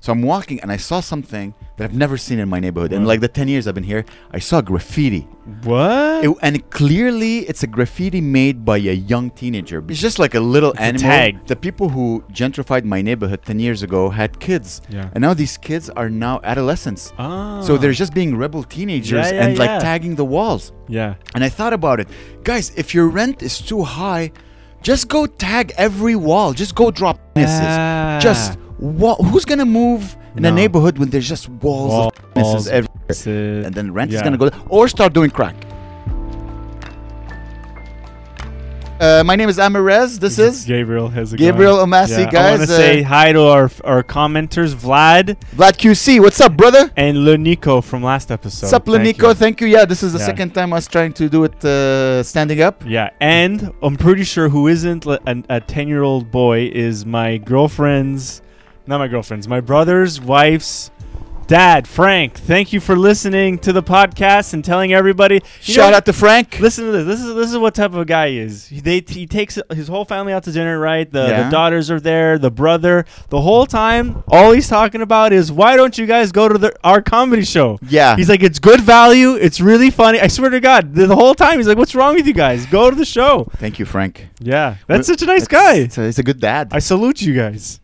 So I'm walking and I saw something that I've never seen in my neighborhood. In like the 10 years I've been here, I saw graffiti. What? It- and clearly it's a graffiti made by a young teenager. It's just like a little a animal. tag. The people who gentrified my neighborhood 10 years ago had kids. Yeah. And now these kids are now adolescents. ah. So they're just being rebel teenagers Yeah, yeah, and like tagging the walls. yeah. And I thought about it. Guys, if your rent is too high, just go tag every wall. Just go drop penises. Just wa- who's gonna move in a neighborhood when there's just walls, Walls, of penises everywhere? That's. And then rent is gonna go or start doing crack. Uh, my name is Amirez. This is Gabriel. How's Gabriel? Omasi, Yeah, I want to uh, say hi to our our commenters, Vlad Vlad QC. What's up, brother? and Lenico from last episode. What's up, Lenico? you. Thank you. Yeah, this is the Yeah. second time I was trying to do it uh, standing up. Yeah, and I'm pretty sure who isn't a 10 year old boy is my girlfriend's, not my girlfriend's, my brother's wife's dad, Frank. Thank you for listening to the podcast and telling everybody. Shout know, out to Frank. Listen to this. This is this is what type of guy he is. He, they, he takes his whole family out to dinner, right? The, Yeah. the daughters are there, the brother. The whole time, all he's talking about is why don't you guys go to the, our comedy show? Yeah. He's like, it's good value. It's really funny. I swear to God, the, the whole time he's like, what's wrong with you guys? Go to the show. Thank you, Frank. Yeah, that's such a nice guy. A, he's a good dad. I salute you guys.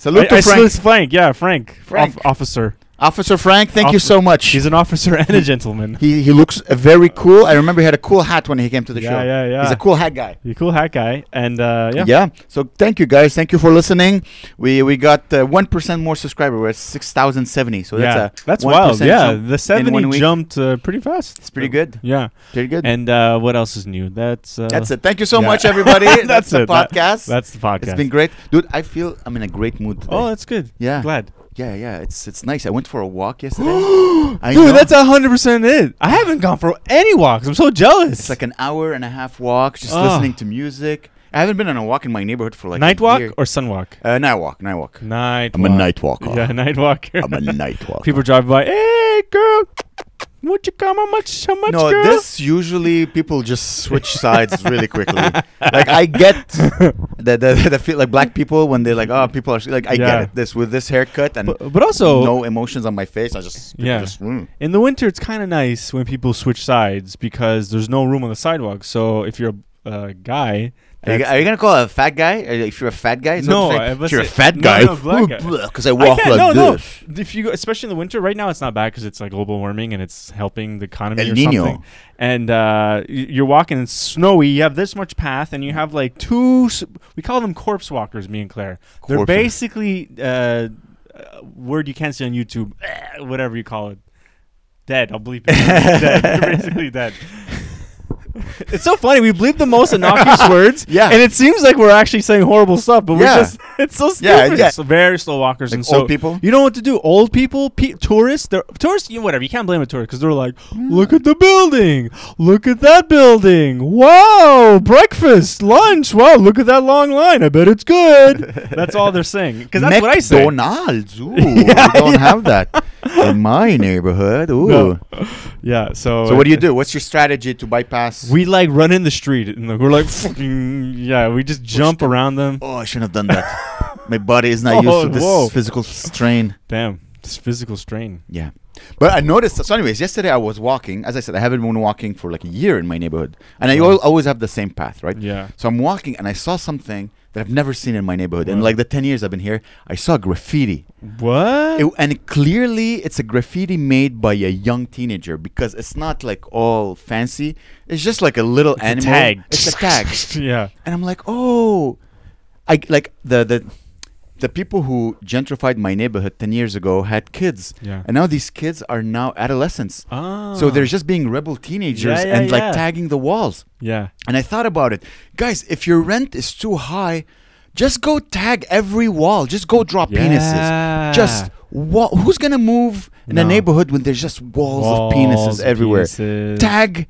Salute I, to I Frank. salute Frank. Yeah, Frank. Frank. Off- officer. Officer Frank, thank you so much. He's an officer and a gentleman. he he looks uh, very cool. I remember he had a cool hat when he came to the Yeah, show. yeah, yeah. yeah. He's a cool hat guy. He's a cool hat guy. And uh, yeah. Yeah. So thank you guys. Thank you for listening. We we got uh, one more subscriber. We're at six thousand seventy. So yeah, that's a that's 1% wild. Yeah, the 70 jumped uh, pretty fast. It's pretty good. Yeah. Pretty good. And uh, what else is new? That's uh, that's it. Thank you so yeah. much, everybody. That's that's, the it. That- podcast. That's the podcast. it's been great, dude. I feel I'm in a great mood today. oh, that's good. yeah, Glad. Yeah, yeah. It's it's nice. I went for a walk yesterday. I Dude, know. that's hundred percent it. I haven't gone for any walks. I'm so jealous. It's like an hour and a half walk, just Ah. listening to music. I haven't been on a walk in my neighborhood for like night a walk year. or sun walk. Uh, night walk, night walk. Night. I'm a walk. night walker. Yeah, night walker. I'm a night walker. People drive by. Hey, girl. Would you come? How much? How much, no, girl? this usually people just switch sides really quickly. Like I get the the, the feel like black people when they're like, oh, people are like, I Yeah. get it. This with this haircut and But, but also, no emotions on my face. I just Yeah. Just, mm. in the winter, it's kind of nice when people switch sides because there's no room on the sidewalk. So if you're a uh, guy, Are you, are you gonna call a fat guy? If you're a fat guy, No, what you're I saying? was if you're a fat no, guy, no, because I I walk can't- like no, no. If you go, especially in the winter, right now it's not bad because it's like global warming and it's helping the economy El or Nino. something. And uh, you're walking, it's snowy. You have this much path, and you have like two. We call them corpse walkers. Me and Claire. They're basically uh, uh, word you can't see on YouTube. eh, whatever you call it. Dead. I'll bleep it. dead. They're basically dead. It's so funny. We bleep the most innocuous words, Yeah. and it seems like we're actually saying horrible stuff, but Yeah. we're just—it's so stupid. Yeah, yeah. So very slow walkers, Like and so old people? You know what to do? Old people, pe- tourists, they're tourists. You know, whatever. You can't blame a tourist because they're like, look at the building, look at that building. Wow, breakfast, lunch. Wow, look at that long line. I bet it's good. that's all they're saying because that's what I say. McDonald's. Ooh, Yeah, we don't yeah. have that in my neighborhood. Ooh. No. Yeah. So. So what do you do? What's your strategy to bypass? We like run in the street and like, we're like, fucking, yeah, we just jump around them. oh, I shouldn't have done that. my body is not Oh, used to this whoa. physical strain. Damn, this physical strain. Yeah. But I noticed. So, anyways, yesterday I was walking. As I said, I haven't been walking for like a year in my neighborhood, and I always have the same path, right? Yeah. So I'm walking, and I saw something that I've never seen in my neighborhood. In Wow. like the ten years I've been here, I saw graffiti. What? It- and clearly, it's a graffiti made by a young teenager because it's not like all fancy. It's just like a little It's a animal. tag. It's a tag. yeah. and I'm like, oh, I like the the the people who gentrified my neighborhood ten years ago had kids, Yeah. and now these kids are now adolescents. Ah. So they're just being rebel teenagers Yeah, yeah, and like tagging the walls. Yeah. And I thought about it, guys. If your rent is too high, just go tag every wall. Just go drop Yeah. penises. Just wa- who's gonna move in a neighborhood when there's just walls, Walls, of penises everywhere? penises. Tag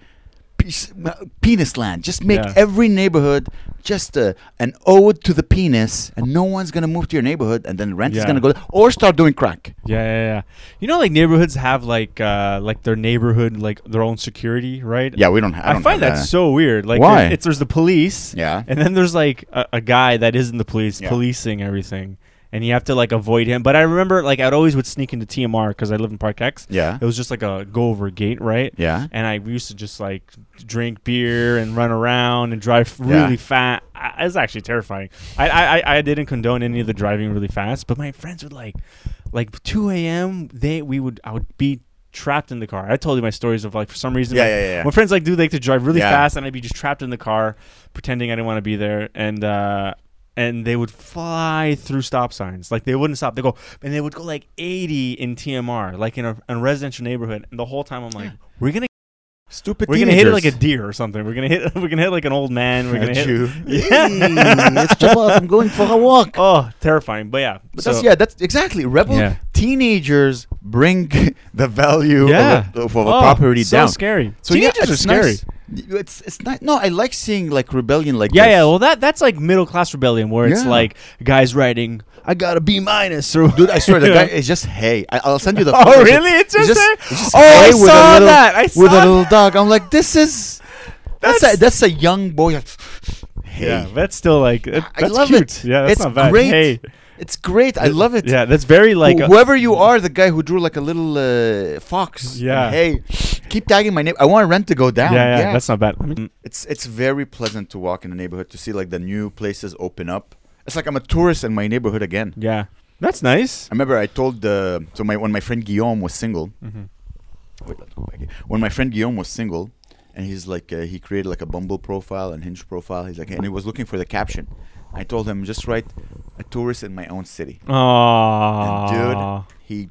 piece, penis land. Just make Yeah. every neighborhood just a, an ode to the penis, and no one's gonna move to your neighborhood, and then rent is gonna go or start doing crack. Yeah, yeah, yeah. You know, like neighborhoods have like uh like their neighborhood like their own security, right? Yeah, we don't. I, I, don't find have that so weird. Like, Why? there- It's there's the police, Yeah. and then there's like a, a guy that isn't the police Yeah. policing everything, and you have to like avoid him. But I remember like I'd always would sneak into TMR because I live in Park X. Yeah. It was just like a go over gate, right? Yeah. And I used to just like drink beer and run around and drive Yeah. really fast. It was actually terrifying. I, I I- didn't condone any of the driving really fast, but my friends would like, like 2 a.m. They we would I would be trapped in the car. I told you my stories of like for some reason Yeah, my- yeah, yeah. my friends like do like to drive really Yeah. fast, and I'd be just trapped in the car, pretending I didn't want to be there, and uh, and they would fly through stop signs. Like they wouldn't stop. They go and they would go like 80 in TMR, like in a, in a residential neighborhood. And the whole time I'm like, we're gonna Stupid. we're gonna hit it like a deer or something. We're gonna hit we're gonna hit like an old man. We're gonna hit. you. Yeah. Hey, it's Shabbat. I'm going for a walk. Oh, terrifying! But yeah, But so- that's yeah, that's exactly rebel Yeah. Teenagers bring the value yeah, of, a, of a Oh, property so down. scary. So yeah, Teenagers are it's scary. nice. It's it's not. No, I like seeing like rebellion like Yeah, this. yeah. Well, that that's like middle class rebellion where it's like guys writing, "I got a B minus," or Dude, I swear the guy is just hey. I, I'll send you the. Oh, really? It's just, just- hay? it's just oh, I with a saw little- that. I saw with a that. little dog. I'm like, this is. That's That's- a, that's a young boy. Hey, Yeah, that's still like it, I that's love cute. it. Yeah, that's It's not bad. great. Hey, it's great. I love it. Yeah, that's very like Wh- a- whoever you are, the guy who drew like a little uh, fox. Yeah. Hey, keep tagging my name. I want rent to go down. yeah, yeah, that's not bad. I mean, it's it's very pleasant to walk in the neighborhood to see like the new places open up. It's like I'm a tourist in my neighborhood again. yeah, that's nice. I remember I told uh, so my when my friend Guillaume was single. Mm-hmm. Wait, let's go back here. When my friend Guillaume was single, and he's like uh, he created like a Bumble profile and Hinge profile. He's like and he was looking for the caption. I told him just write a tourist in my own city. Oh, And dude, he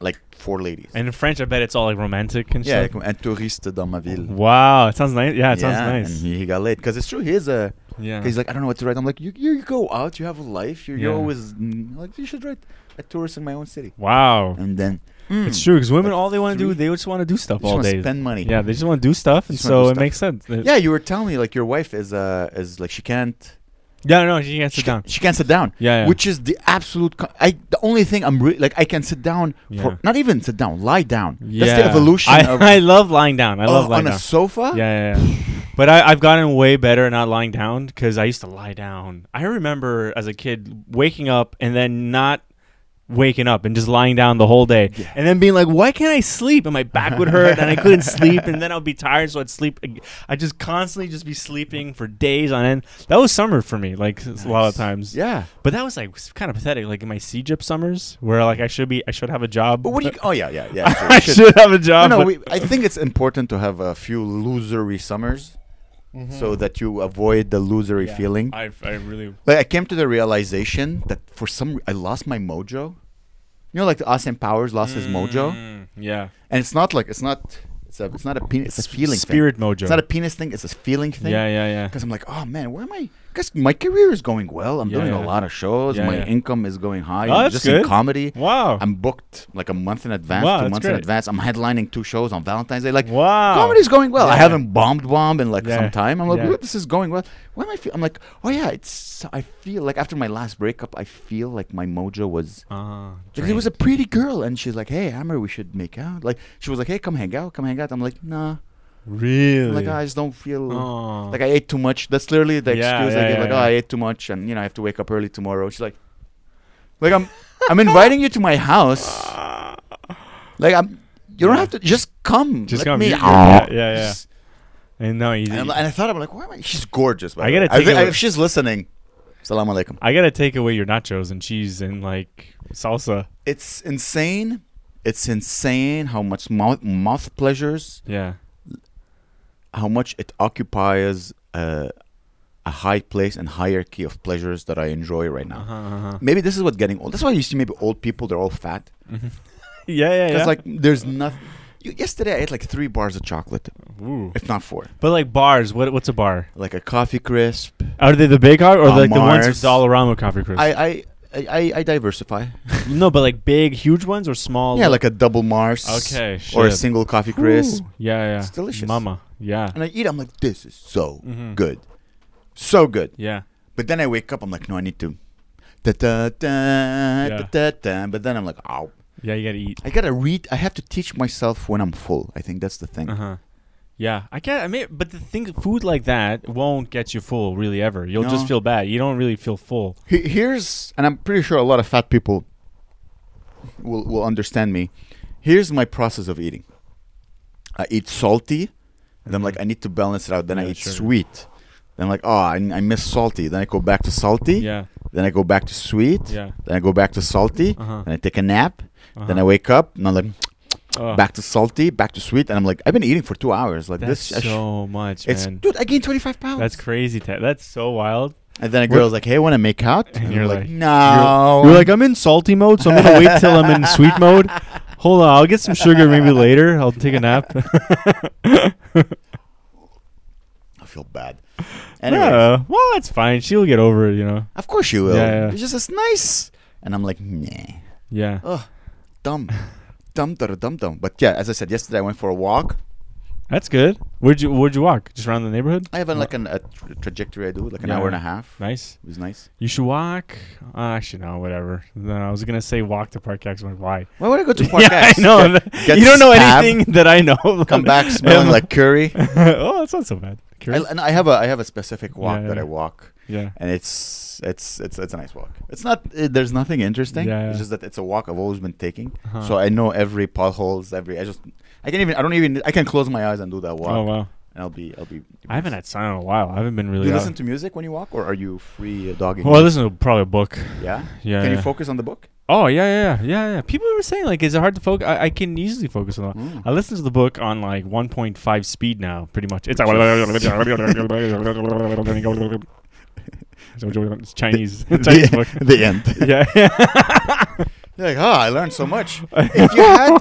like four ladies. And in French, I bet it's all like romantic and yeah, stuff. like, un touriste dans ma ville. Wow, it sounds nice. Yeah, it yeah, sounds and nice. he, he got laid because it's true. He is a. Yeah, He's like, I don't know what to write. I'm like, you, you, you go out, you have a life. You're, you're always mm, like, you should write a tourist in my own city. wow. And then It's mm, true because women, Like all they want to do, they just want to do stuff just all day. spend money. Yeah, they just want to do stuff, and Just wanna do so it stuff. makes sense. Yeah, you were telling me like your wife is uh is like she can't yeah, no, she can't she, sit down. Can, she can't sit down. Yeah, yeah. Which is the absolute. I the only thing I'm re- like I can sit down Yeah. for not even sit down, lie down. yeah. That's the evolution I, of I love lying down. I love lying on down. a sofa. Yeah, yeah, yeah. But I, I've gotten way better at not lying down because I used to lie down. I remember as a kid waking up and then not waking up and just lying down the whole day Yeah. and then being like why can't i sleep and my back would hurt and i couldn't sleep and then i'd be tired so i'd sleep i'd just constantly just be sleeping for days on end that was summer for me like a lot of times Yeah. but that was like kind of pathetic like in my CEGEP summers where like i should be i should have a job But what do you? Oh yeah, yeah, yeah. sure, i should- should have a job no, no, we, I think it's important to have a few losery summers so that you avoid the losery Mm-hmm. Yeah, feeling. I, I really Like I came to the realization that for some I lost my mojo. You know, like the Austin Powers lost his mojo, Mm, yeah and it's not like it's not it's a it's not a penis, it's a feeling spirit thing. mojo It's not a penis thing. It's a feeling thing. Yeah, yeah, yeah. Because I'm like, oh man, where am I? Because my career is going well. I'm Yeah, doing yeah. a lot of shows. Yeah, my income is going high. Oh, I'm that's just good. in comedy. Wow. I'm booked like a month in advance, Wow, two months in advance. I'm headlining two shows on Valentine's Day. Like wow. comedy's going well. I haven't bombed bomb in like some time. I'm like. This is going well. Why am I feel? I'm like, oh yeah, it's. I feel like after my last breakup, I feel like my mojo was. Uh, Like, there was a pretty girl, and she's like, "Hey, Hammer, we should make out." Like she was like, "Hey, come hang out, come hang out." I'm like, "Nah." Really I'm like I just don't feel Oh. like I ate too much. That's literally the Yeah, excuse yeah, I give. yeah, like, yeah. oh, I ate too much, and you know, I have to wake up early tomorrow. She's like, like I'm, I'm inviting you to my house. Like I'm, you don't Yeah. have to just come. Just Let come. Me, You- yeah, yeah, yeah. Just- and no, you, And, I'm- and I thought I'm like, why am I? She's gorgeous. By I gotta take thi- it if she's listening, salam alaikum. I gotta take away your nachos and cheese and like salsa. It's insane. It's insane how much mouth, mouth pleasures, Yeah. How much it occupies uh, a high place and hierarchy of pleasures that I enjoy right now. Uh-huh, uh-huh. Maybe this is what getting old. That's why you see maybe old people they're all fat. Yeah, yeah, Because yeah. like there's nothing. Yesterday I ate like three bars of chocolate, Ooh. if not four. But like bars, what what's a bar? Like a coffee crisp. Are they the big car or Uh, like the ones with Mars. Dollarama coffee crisp? I I, I, I diversify. no, but like big, huge ones or small? yeah, like a double Mars. okay, Or a shit. single coffee crisp. Yeah, yeah. It's delicious. Mama. Yeah. And I eat. I'm like, this is so Mhm. good, so good. Yeah. But then I wake up. I'm like, no, I need to. Da, da, da, da, da, da. But then I'm like, oh, Yeah, you gotta eat. I gotta read. I have to teach myself when I'm full. I think that's the thing. Uh huh. Yeah, I can't. I mean, but the thing, food like that won't get you full really ever. You'll just feel bad. You don't really feel full. He- Here's, and I'm pretty sure a lot of fat people will will understand me. Here's my process of eating. I eat salty, and I'm like, I need to balance it out. Then I eat sure. sweet. Then I'm like, oh, I, I miss salty. Then I go back to salty. Yeah, Then I go back to sweet. yeah. Then I go back to salty. Uh huh. Then I take a nap. Uh-huh. Then I uh-huh. wake up and I'm like, Oh, back to salty, back to sweet, and I'm like, I've been eating for two hours. Like That's this, so much, it's man. dude. I gained 25 pounds. That's crazy. That's so wild. and then a girl's like, Hey, want to make out? And I'm you're like, like- No. You're like, I'm in salty mode, so I'm gonna wait till I'm in sweet mode. Hold on, I'll get some sugar maybe later. I'll take a nap. I feel bad. Anyway, Yeah, well, it's fine. She'll get over it, you know. of course she will. Yeah, yeah. It's just it's nice. And I'm like, nah, Yeah. oh, dumb, dumb, dumb, dum dumb. But yeah, as I said yesterday, I went for a walk. That's good. Where'd you Where'd you walk? Just around the neighborhood? I have a, like an, a tra- trajectory I do, like an Yeah. hour and a half. Nice. It was nice. You should walk. Uh, actually, no, whatever. No, I was gonna say walk to Park X. I'm like, why? Why would I go to Park yeah, X? I know. Get- get you don't know stabbed, anything that I know. Come back smelling like curry. oh, that's not so bad. I, Curious? and I have a I have a specific walk Yeah, that yeah. I walk, yeah. and it's it's it's it's a nice walk. It's not uh, there's nothing interesting. Yeah, It's just that it's a walk I've always been taking, Uh-huh. so I know every potholes, every I just I can even I don't even I can close my eyes and do that walk, Oh wow. and I'll be I'll be. I haven't had sun in a while. I haven't been Do really. you out. listen to music when you walk, or are you free uh, dogging? well, I listen to probably a book. yeah. Yeah. Can yeah. you focus on the book? Oh yeah, yeah, yeah, yeah, yeah. People were saying like, is it hard to focus? I, I can easily focus on that. Mm. I listen to the book on like 1.5 speed now, pretty much. It's it's Chinese, Chinese book. the end. Yeah, yeah. You're like, oh, I learned so much. if you had,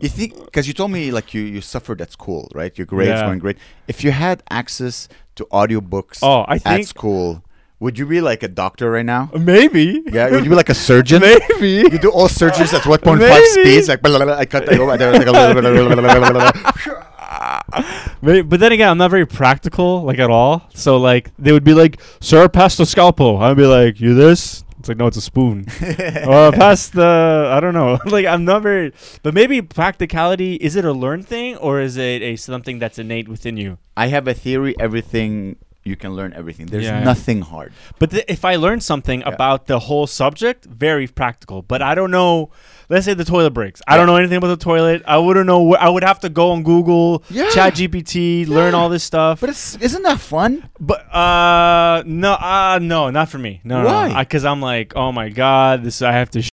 you think, because you told me like you you suffered at school, right? Your grades Yeah. weren't great. If you had access to audiobooks Oh, I at school, would you be like a doctor right now? maybe. Yeah, would you be like a surgeon? maybe. You do all surgeries at what point five speeds? Like, blah, blah, blah, I cut that over. Like, Maybe- But then again, I'm not very practical, like at all. So like, they would be like, "Sir, pass the scalpel." I'd be like, "You this?" It's like, "No, it's a spoon." or pass the. I don't know. like, I'm not very. But maybe practicality is it a learned thing or is it a something that's innate within you? I have a theory. Everything you can learn everything. There's Yeah. nothing hard. But th- if I learn something Yeah. about the whole subject, very practical. But I don't know. Let's say the toilet breaks. I Yeah. don't know anything about the toilet. I wouldn't know. Wh- I would have to go on Google, Yeah. Chat GPT, learn all this stuff. But it's isn't that fun? But uh no uh no not for me no Why? no because I'm like oh my god this I have to sh-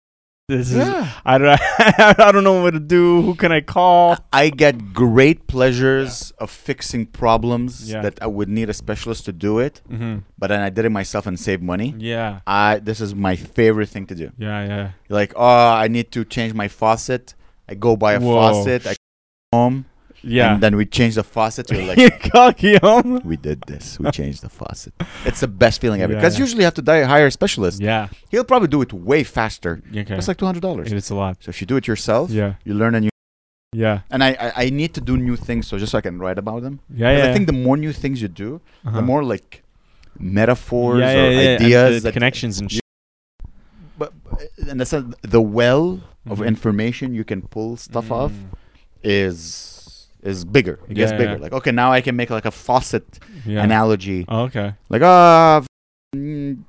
this is Yeah. I don't I don't know what to do who can I call I get great pleasures of fixing problems Yeah. that I would need a specialist to do it, mm-hmm. but then I did it myself and saved money. yeah I this is my favorite thing to do. yeah yeah Like, oh, I need to change my faucet. I go buy a Whoa. faucet. I come home. Yeah And then we change the faucet. We're like, you call we did this. We changed the faucet. It's the best feeling ever. Because yeah. usually you have to hire a specialist. yeah He'll probably do it way faster. okay It's like two hundred dollars. it's a lot So if you do it yourself, yeah you learn a new. yeah And I, I I need to do new things so just so I can write about them. yeah yeah I think the more new things you do, uh-huh. the more like metaphors yeah, or yeah, yeah, and ideas the that connections and shit. but and that's the well of Mhm. information you can pull stuff off Mm. is is bigger. It gets Yeah, bigger. yeah. Like okay, now I can make like a faucet yeah analogy. oh, okay Like ah, mm,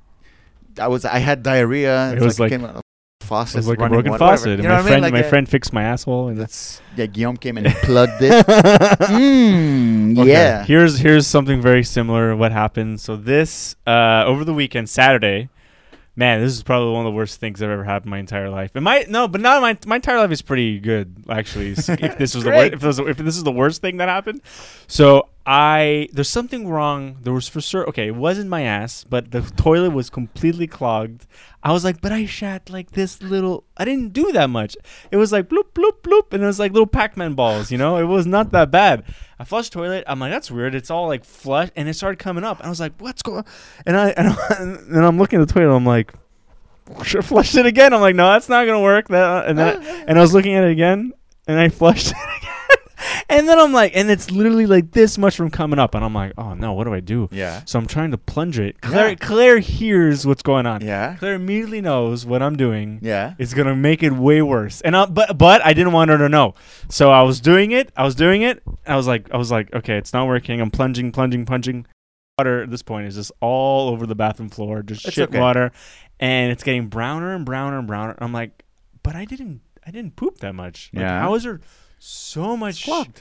I was I had diarrhea. It It's was like- came of it faucet was like a broken water, faucet You and know my I mean? friend Like my a- friend fixed my asshole and That's yeah. Guillaume came and plugged it. mm, Okay, Yeah. Here's here's something very similar. What happened? So this uh, over the weekend, Saturday. Man, this is probably one of the worst things I've ever had in my entire life. And my no, but now my my entire life is pretty good actually. if this was the wor- Great. if this, was, if this is the worst thing that happened, so I there's something wrong. There was for sure. Okay, it wasn't my ass, but the toilet was completely clogged. I was like, but I shat like this little. I didn't do that much. It was like bloop bloop bloop, and it was like little Pac-Man balls. You know, it was not that bad. I flushed toilet. I'm like, that's weird. It's all like flush, and it started coming up. I was like, what's going? And I and, and I'm looking at the toilet. I'm like, flushed it again. I'm like, no, that's not gonna work. That and then and I was looking at it again, and I flushed it again. And then I'm like, and it's literally like this much from coming up, and I'm like, oh no, what do I do? Yeah. So I'm trying to plunge it. Claire, Yeah. Claire hears what's going on. Yeah. Claire immediately knows what I'm doing. Yeah. It's gonna make it way worse. And I, but but I didn't want her to know. So I was doing it. I was doing it. I was like I was like, okay, it's not working. I'm plunging, plunging, plunging. Water at this point is just all over the bathroom floor, just It's shit okay. water, and it's getting browner and browner and browner. I'm like, but I didn't I didn't poop that much. Like, Yeah. How is there so much? sh- clogged.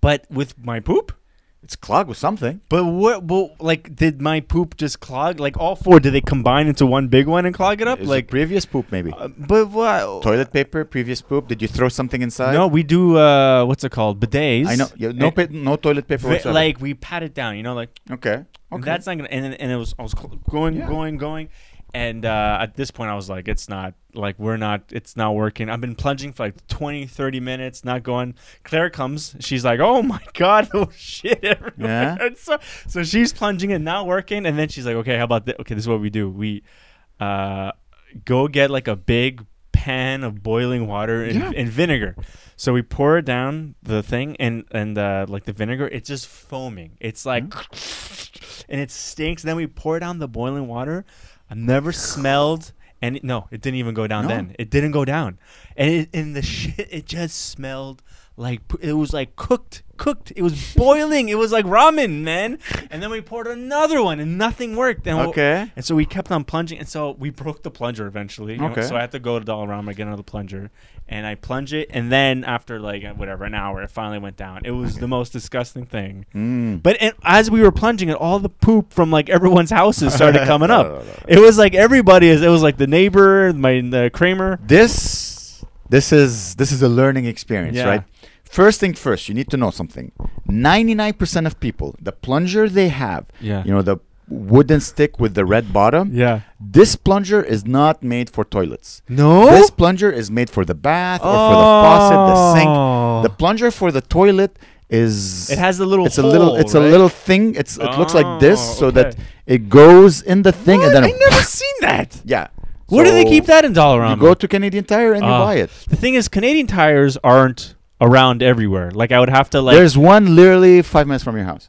but with my poop. It's clogged with something. But what? Well, like, did my poop just clog? Like all four? Did they combine into one big one and clog it up? Is it like, previous poop, maybe. uh, but what? Toilet paper, previous poop. Did you throw something inside? No, we do. Uh, what's it called? Bidets. I know. Yeah, no, pa- no toilet paper whatsoever. like we pat it down. You know, like okay. and Okay. that's not gonna. And and it was I was cl- going, Yeah. going, going, and uh, at this point I was like, it's not like we're not. It's not working. I've been plunging for like 20, 30 minutes, not going. Claire comes. She's like, oh my god, oh shit everywhere. Yeah. So so she's plunging and not working, and then she's like, okay, how about this? Okay, this is what we do. We uh go get like a big pan of boiling water and, Yeah. and vinegar. So we pour it down the thing and and uh, like the vinegar, it's just foaming. It's like, and it stinks. Then we pour down the boiling water. I've never smelled and no, it didn't even go down No. then. It didn't go down, and it, and the shit it just smelled like it was like cooked, cooked. It was boiling. it was like ramen, man. And then we poured another one, and nothing worked. And Okay. and so we kept on plunging, and so we broke the plunger eventually. you know, Okay. So I had to go to Dollarama get another plunger, and I plunge it, and then after like uh, whatever an hour, it finally went down. It was the most disgusting thing. Mm. But it, as we were plunging it, all the poop from like everyone's houses started coming up. It was like everybody is. It was like the neighbor, my the Kramer. This this is this is a learning experience, Yeah. right? First thing first, you need to know something. Ninety-nine percent of people, the plunger they have, Yeah. you know, the wooden stick with the red bottom. Yeah. This plunger is not made for toilets. No. This plunger is made for the bath or for the faucet, the sink. Oh. The plunger for the toilet is Oh. it has the little. it's a little hole, it's a little thing. It's it looks like this Oh, so that it goes in the thing What? and then I never seen that. yeah. Where do they keep that in Dollarama? You go to Canadian Tire and you Ah. buy it. the thing is, Canadian tires aren't around everywhere. Like I would have to like There's one literally five minutes from your house.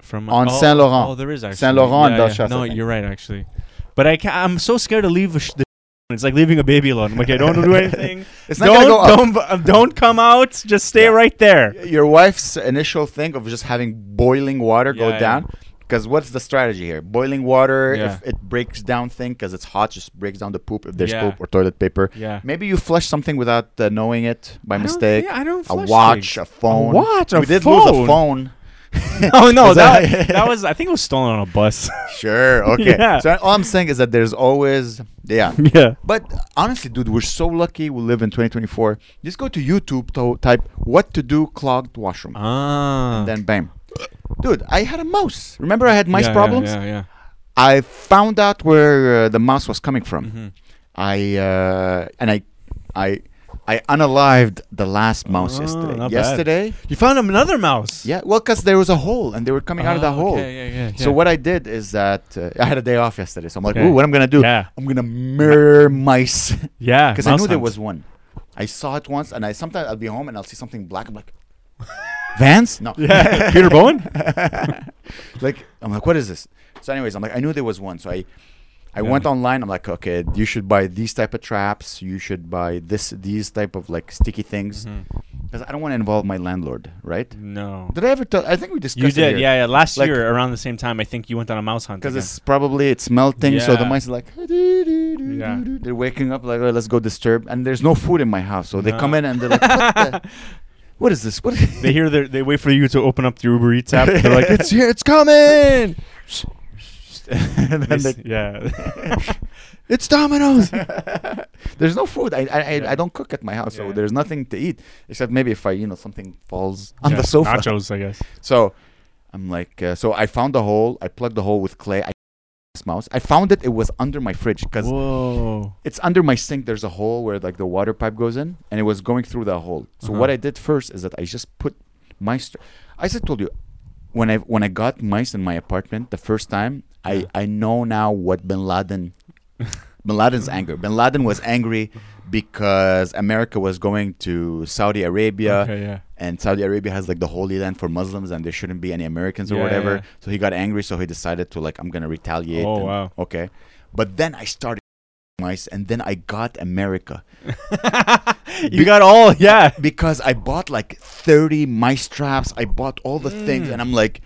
from on oh, Saint Laurent. Oh, there is actually Saint Laurent Yeah, yeah. No, you're right actually. But I ca- I'm so scared to leave. The sh- the it's like leaving a baby alone. I'm like, okay, don't do anything. It's not don't gonna go don't uh, don't come out. Just stay Yeah. right there. Your wife's initial thing of just having boiling water go down. Because what's the strategy here? Boiling water, Yeah. if it breaks down thing, because it's hot, just breaks down the poop if there's Yeah. poop or toilet paper. Yeah. Maybe you flush something without uh, knowing it by I don't- mistake. yeah, I don't. a watch, things. a phone. watch, a we did lose a phone. Oh no, that, that- that was. I think it was stolen on a bus. Sure. Okay. Yeah. So all I'm saying is that there's always yeah. yeah. But honestly, dude, we're so lucky we live in 2024. Just go to YouTube to type what to do clogged washroom. Ah. And then bam. Dude, I had a mouse. Remember I had mice Yeah, problems? Yeah, yeah. I found out where uh, the mouse was coming from. yeah. Mhm. I uh, and I I I unalived the last mouse Oh, yesterday. not bad. Yesterday? You found another mouse. Yeah, well cuz there was a hole and they were coming out of that Oh, hole. okay, yeah, yeah, So what I did is that uh, I had a day off yesterday. So I'm like, Okay. "Ooh, what I'm going to do? Yeah. I'm going to mirror mice." Yeah. Because I knew there was one. I saw it once, and I sometimes I'll be home and I'll see something black. I'm like, Vans? No. Yeah. Peter Bowen. like I'm like, what is this? So, anyways, I'm like, I knew there was one. So I, I Yeah. went online. I'm like, okay, you should buy these type of traps. You should buy this, these type of like sticky things, mm-hmm. because I don't want to involve my landlord, right? No. Did I ever tell? I think we discussed. You did, yeah, yeah. Last Like- year around the same time, I think you went on a mouse hunt. Because it's probably it's melting, so the mice are like, Yeah. they're waking up like, oh, let's go disturb, and there's no food in my house, so they No. come in and they're like, what, is this? What? they hear their, they wait for you to open up the Uber Eats app. They're like, it's here, it's coming. and then they- yeah. it's Domino's. there's no food. I I, I, Yeah. I don't cook at my house, so there's nothing to eat except maybe if I you know something falls on Yeah, the sofa. Nachos, I guess. So I'm like, uh, so I found the hole. I plugged the hole with clay. I mouse. I found it. It was under my fridge because it's under my sink. There's a hole where like the water pipe goes in, and it was going through that hole. So what Uh-huh. I did first is that I just put mice. I just told you when I when I got mice in my apartment the first time. I I know now what Bin Laden Bin Laden's anger. Bin Laden was angry because America was going to Saudi Arabia, Okay, yeah. and Saudi Arabia has like the holy land for Muslims, and there shouldn't be any Americans or Yeah, whatever. yeah. So he got angry, so he decided to like, I'm gonna retaliate. Oh, and- wow. Okay, but then I started mice, and then I got America you got all, yeah. because I bought like 30 mice traps. I bought all the things, Mm. and I'm like,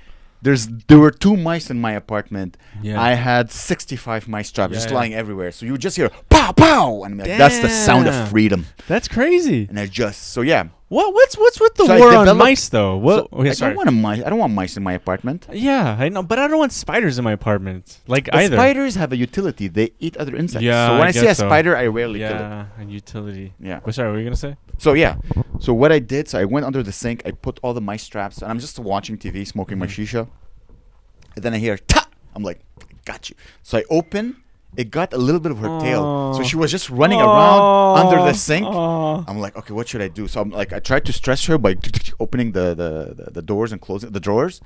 there's there were two mice in my apartment. Yeah. I had 65 mice traps Yeah, just yeah. lying everywhere. So you just hear pow pow, and I'm like, that's the sound of freedom. That's crazy. And I just so yeah. What what's what's with the So war on mice though? What? So okay, I sorry. don't want a mice. I don't want mice in my apartment. yeah, I know, but I don't want spiders in my apartment. Like But either. spiders have a utility. They eat other insects. Yeah, So when I I, see a so. spider, I rarely kill it. yeah, and utility. Yeah. But sorry, what were you gonna say? So yeah. So what I did, so I went under the sink. I put all the mice traps, and I'm just watching TV, smoking my Mm-hmm. shisha. And then I hear ta. I'm like, got you. So I open. It got a little bit of her tail. So she was just running around under the sink. I'm like, okay, what should I do? So I'm like, I tried to stress her by opening the, the, the, the doors and closing the drawers.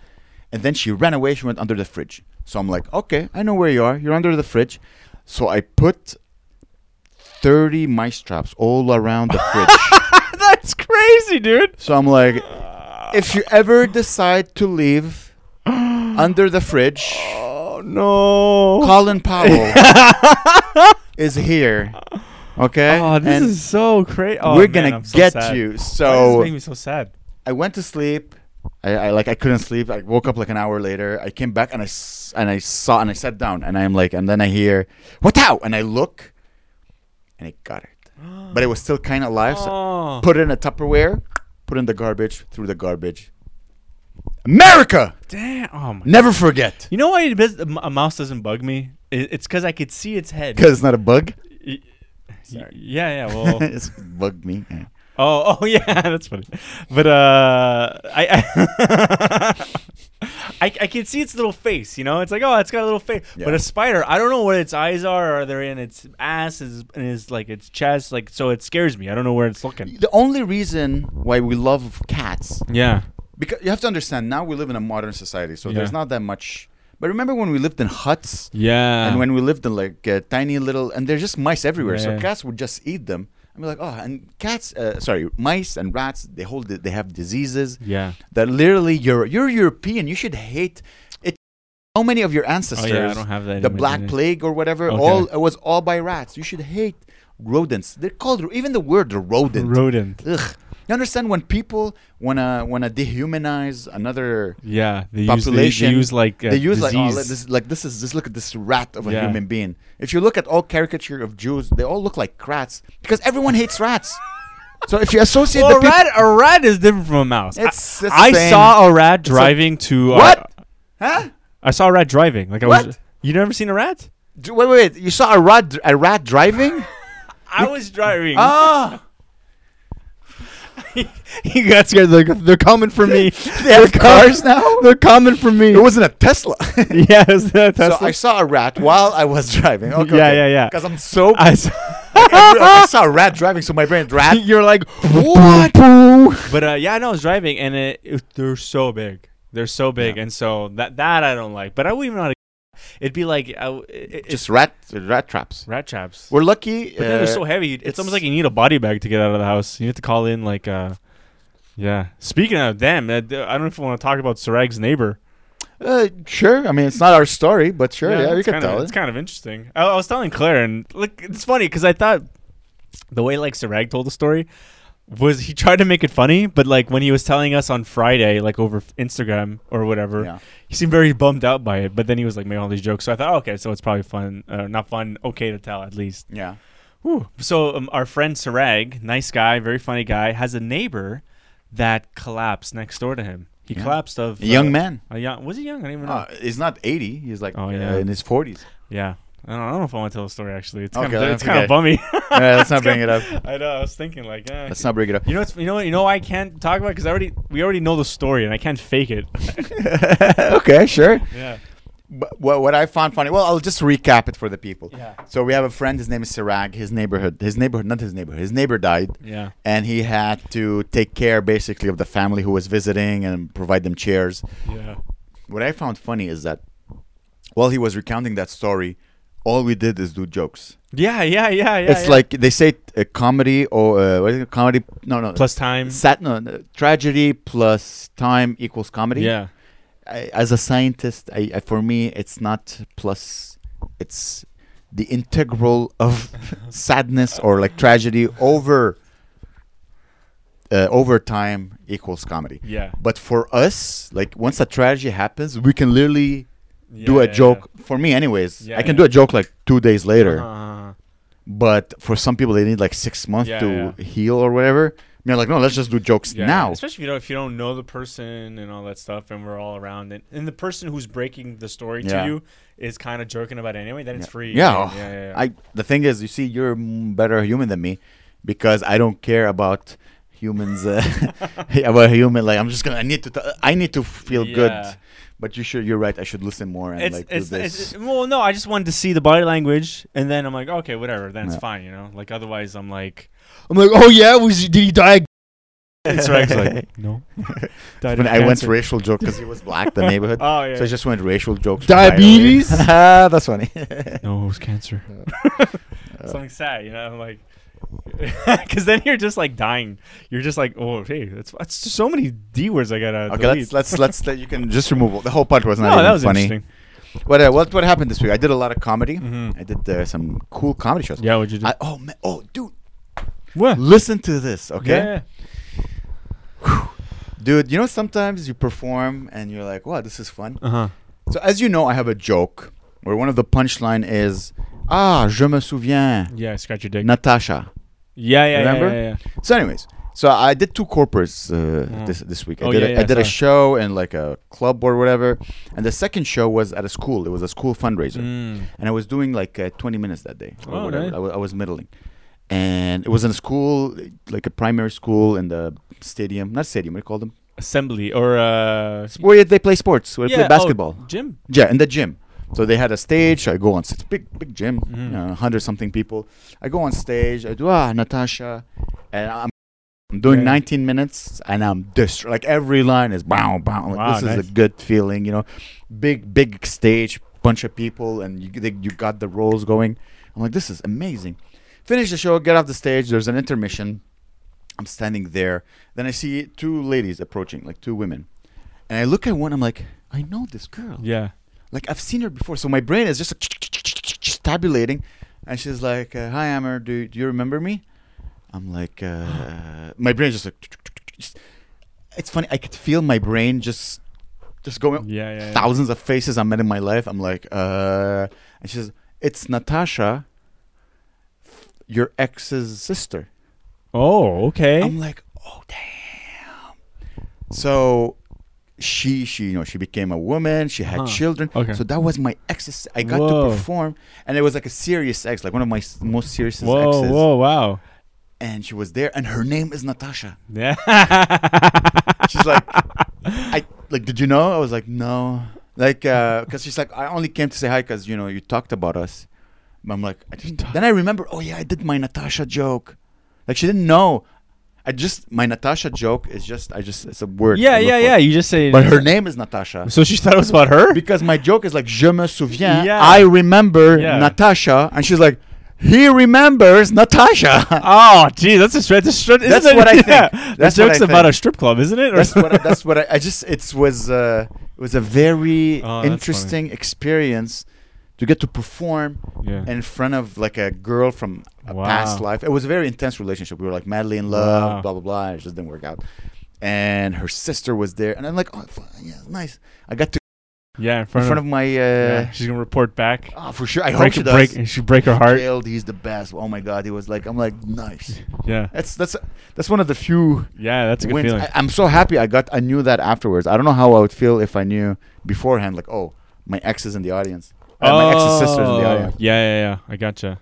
And then she ran away. She went under the fridge. So I'm like, okay, I know where you are. You're under the fridge. So I put 30 mice traps all around the fridge. That's crazy, dude. so I'm like, if you ever decide to leave under the fridge, Oh no. Colin Powell is here. Okay? Oh, this And is so crazy. Oh, we're man, gonna so get sad. you. So this make me so sad? I went to sleep. I, I like I couldn't sleep. I woke up like an hour later. I came back and I and I saw and I sat down and I'm like and then I hear what out and I look and it got it, but it was still kind of alive. So Oh. put it in a Tupperware, put it in the garbage, threw the garbage. America, Damn. Oh my. never forget. You know why it a mouse doesn't bug me? It- It's because I could see its head. Because it's not a bug. Y-. Yeah, yeah. Well. it's bugged me. Yeah. Oh, oh yeah, that's funny. But uh, I, I, I, I can see its little face. You know, it's like oh, it's got a little face. But Yeah. a spider, I don't know where its eyes are. Are they in its ass? Is in its like its chest? Like so, it scares me. I don't know where it's looking. The only reason why we love cats Yeah. Because you have to understand now we live in a modern society, so Yeah. there's not that much. But remember when we lived in huts Yeah. and when we lived in like uh, tiny little and there's just mice everywhere, so cats would just eat them. I'm like, oh, and cats, uh, sorry, mice and rats, they hold, they have diseases yeah. that literally you're you're European. You should hate it. How many of your ancestors? Oh yeah, I don't have that. the Black Plague or whatever, Okay. all it was all by rats. You should hate rodents. They're called even the word rodent. Rodent. Ugh. You understand when people wanna wanna dehumanize another Yeah. They population? Use, they, they use like they use like oh, this like this is just look at this rat of a Yeah. human being. If you look at all caricature of Jews, they all look like rats because everyone hates rats. so if you associate well, the a rat, a rat is different from a mouse. It's- I, it's I same. saw a rat like- driving to uh, What? huh? I saw a rat driving. Like I What? was. You never seen a rat? D- Wait, wait, wait! You saw a rat, a rat driving? I was driving. Ah, he got scared. Like they're coming for me. they have cars now. They're coming for me. It wasn't a Tesla. yes, that so Tesla. So I saw a rat while I was driving. Okay, Yeah, yeah, yeah. Because I'm so I saw, I saw a rat driving, so my brain rat. You're like What? But uh, yeah, no, I was driving, and it, it- they're so big. They're so big, Yeah. and so that that I don't like. But I wouldn't even know how to. It'd be like w- it, it- Just rat, rat traps. rat traps. We're lucky. But then they're uh, so heavy. It's, it's- almost like you need a body bag to get out of the house. You have to call in like uh, yeah. Speaking of them, uh, I don't know if I want to talk about Sarag's neighbor. Uh, sure. I mean, it's not our story, but sure. Yeah, we it's can kinda, tell It's kind of interesting. I, I was telling Claire, and look, it's funny because I thought the way like Sarag told the story was he tried to make it funny, but like when he was telling us on Friday, like over Instagram or whatever, Yeah. he seemed very bummed out by it. But then he was like making all these jokes, so I thought, oh, okay, so it's probably fun, uh, not fun, okay to tell at least. Yeah. Whew. So um, our friend Sarag, nice guy, very funny guy, has a neighbor that collapsed next door to him. He Yeah. collapsed of A young uh, man. A young was he young? I don't even know. Uh, he's not 80. He's like Oh, uh, yeah. in his 40s. Yeah. I don't, I don't know if I want to tell the story actually. It's kind Okay, of it's kind okay. of bummy. Yeah, let's not bring it up. I know. I was thinking like, eh. Let's not bring it up. You know, it's, you know, what- you know, I can't talk about because I already we already know the story and I can't fake it. okay, sure. yeah. But what, what I found funny, well, I'll just recap it for the people. Yeah. So we have a friend. His name is Sirag. His neighborhood, his neighborhood, not his neighborhood. His neighbor died, Yeah. and he had to take care basically of the family who was visiting and provide them chairs. Yeah. What I found funny is that while he was recounting that story, all we did is do jokes. Yeah, yeah, yeah, yeah. it's yeah. like they say a comedy or uh, what is it? Comedy? No, no. plus time. Sat, no, no, tragedy plus time equals comedy. Yeah. I, as a scientist, I, I for me it's not plus. It's the integral of sadness or like tragedy over. Uh, over time equals comedy. Yeah. But for us, like once a tragedy happens, we can literally do a yeah, joke. For me, anyways, Yeah, I can yeah. do a joke like two days later. Uh-huh. But for some people, they need like six months Yeah, to heal or whatever. I mean, like, no, let's just do jokes Yeah, now. Especially if you don't if you don't know the person and all that stuff, and we're all around, and, and the person who's breaking the story Yeah. to you is kind of joking about it anyway. Then it's Yeah. free. Yeah, yeah, yeah, yeah. I the thing is, you see, you're better human than me because I don't care about humans uh, about human. Like, I'm just gonna. I need to. T- I need to feel good. Yeah. But you should. You're right. I should listen more and it's, like it's, do this. it's well no i just wanted to see the body language and then i'm like okay whatever then it's Yeah. fine you know like otherwise i'm like i'm like oh yeah was did he die it's Rex like no died when I went racial joke because he was black, the neighborhood. oh yeah So I just went racial jokes. Diabetes? diarrhea. That's funny. no it was cancer something sad you know I'm like because then you're just like dying you're just like oh hey that's, that's so many d words i gotta Okay, delete. let's let's let's let you can just remove the whole part was not no that was funny. interesting What uh, what what happened this week? I did a lot of comedy. Mhm. I did uh, some cool comedy shows. yeah what'd you do I, oh man, oh dude, what listen to this, okay? yeah. Dude, you know sometimes you perform and you're like, "Wow, this is fun." uh-huh So as you know, I have a joke where one of the punchline is, "Ah, je me souviens, yeah scratch your dick Natasha." Yeah yeah Remember? yeah, yeah, yeah. So, anyways, so I did two corporates uh, Mm. this this week. I Oh, did yeah, a, yeah, I did I a show in like a club or whatever, and the second show was at a school. It was a school fundraiser, Mm. and I was doing like uh, 20 minutes that day or Oh, whatever. nice. I, was middling, and it was in a school, like a primary school in the stadium, not stadium. What do you call them? assembly or uh Where they play sports, where they play basketball. oh, gym Yeah, in the gym. So they had a stage. I go on. It's big, big gym. Mhm. You know, hundred something people. I go on stage. I do ah Natasha, and I'm, I'm doing Yeah. 19 minutes, and I'm dist- like every line is bow bow. Like, Wow, this is a good feeling, you know. Big, big stage, bunch of people, and you they, you got the roles going. I'm like, this is amazing. Finish the show. Get off the stage. There's an intermission. I'm standing there. Then I see two ladies approaching, like two women, and I look at one. I'm like, I know this girl yeah like I've seen her before. So my brain is just like, tabulating, and she's like, uh, "Hi, Amber. Do do you remember me?" I'm like, uh, my brain just like, just- it's funny. I could feel my brain just just going yeah yeah, yeah. thousands of faces I met in my life. I'm like, uh, and she says, "It's Natasha, your ex's sister." oh okay I'm like, oh damn. So she she you know she became a woman. She had Huh. children. Okay. So that was my ex's. I got Whoa. to perform, and it was like a serious ex, like one of my most serious whoa exes. whoa wow And she was there, and her name is Natasha. yeah She's like, I like. Did you know? I was like, no. Like, uh, cause she's like, I only came to say hi because you know you talked about us. But I'm like, I. Then I remember, oh yeah, I did my Natasha joke. Like she didn't know. I just my Natasha joke is just I just it's a word. yeah yeah yeah you just say But her name is Natasha. so she thought it was about her Because my joke is like je me souviens. Yeah. I remember Yeah. Natasha, and she's like, he remembers Natasha. oh gee that's a strip, that's, a That's what I think. yeah. That's the joke's about a strip club isn't it Or that's what I, that's what I, I just it was uh, it was a very Oh, interesting experience to get to perform yeah in front of like a girl from a past life. It was a very intense relationship. We were like madly in love, Wow. blah blah blah. It just didn't work out. And her sister was there, and I'm like, oh yeah, nice. I got to yeah in in front, front of my. Uh, yeah. she's gonna report back Oh, for sure. I hope she does. break she break her heart Jailed, he's the best. Oh my god, he was like, I'm like, nice. yeah That's that's that's one of the few yeah that's a good wins. feeling I, I'm so happy I got. I knew that afterwards. I don't know how I would feel if I knew beforehand. Like, oh, my ex is in the audience. Uh, my ex's sister's in the Oh, audience. yeah yeah yeah I gotcha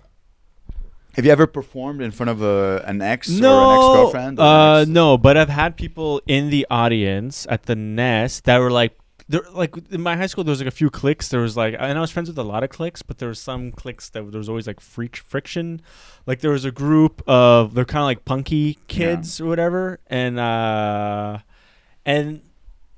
Have you ever performed in front of a, an ex or an ex-girlfriend? or uh, ex- no, but I've had people in the audience at the nest that were like, there, like in my high school, there was like a few cliques. There was like, and I was friends with a lot of cliques, but there was some cliques that there was always like freak friction. Like there was a group of they're kind of like punky kids or whatever, and uh, and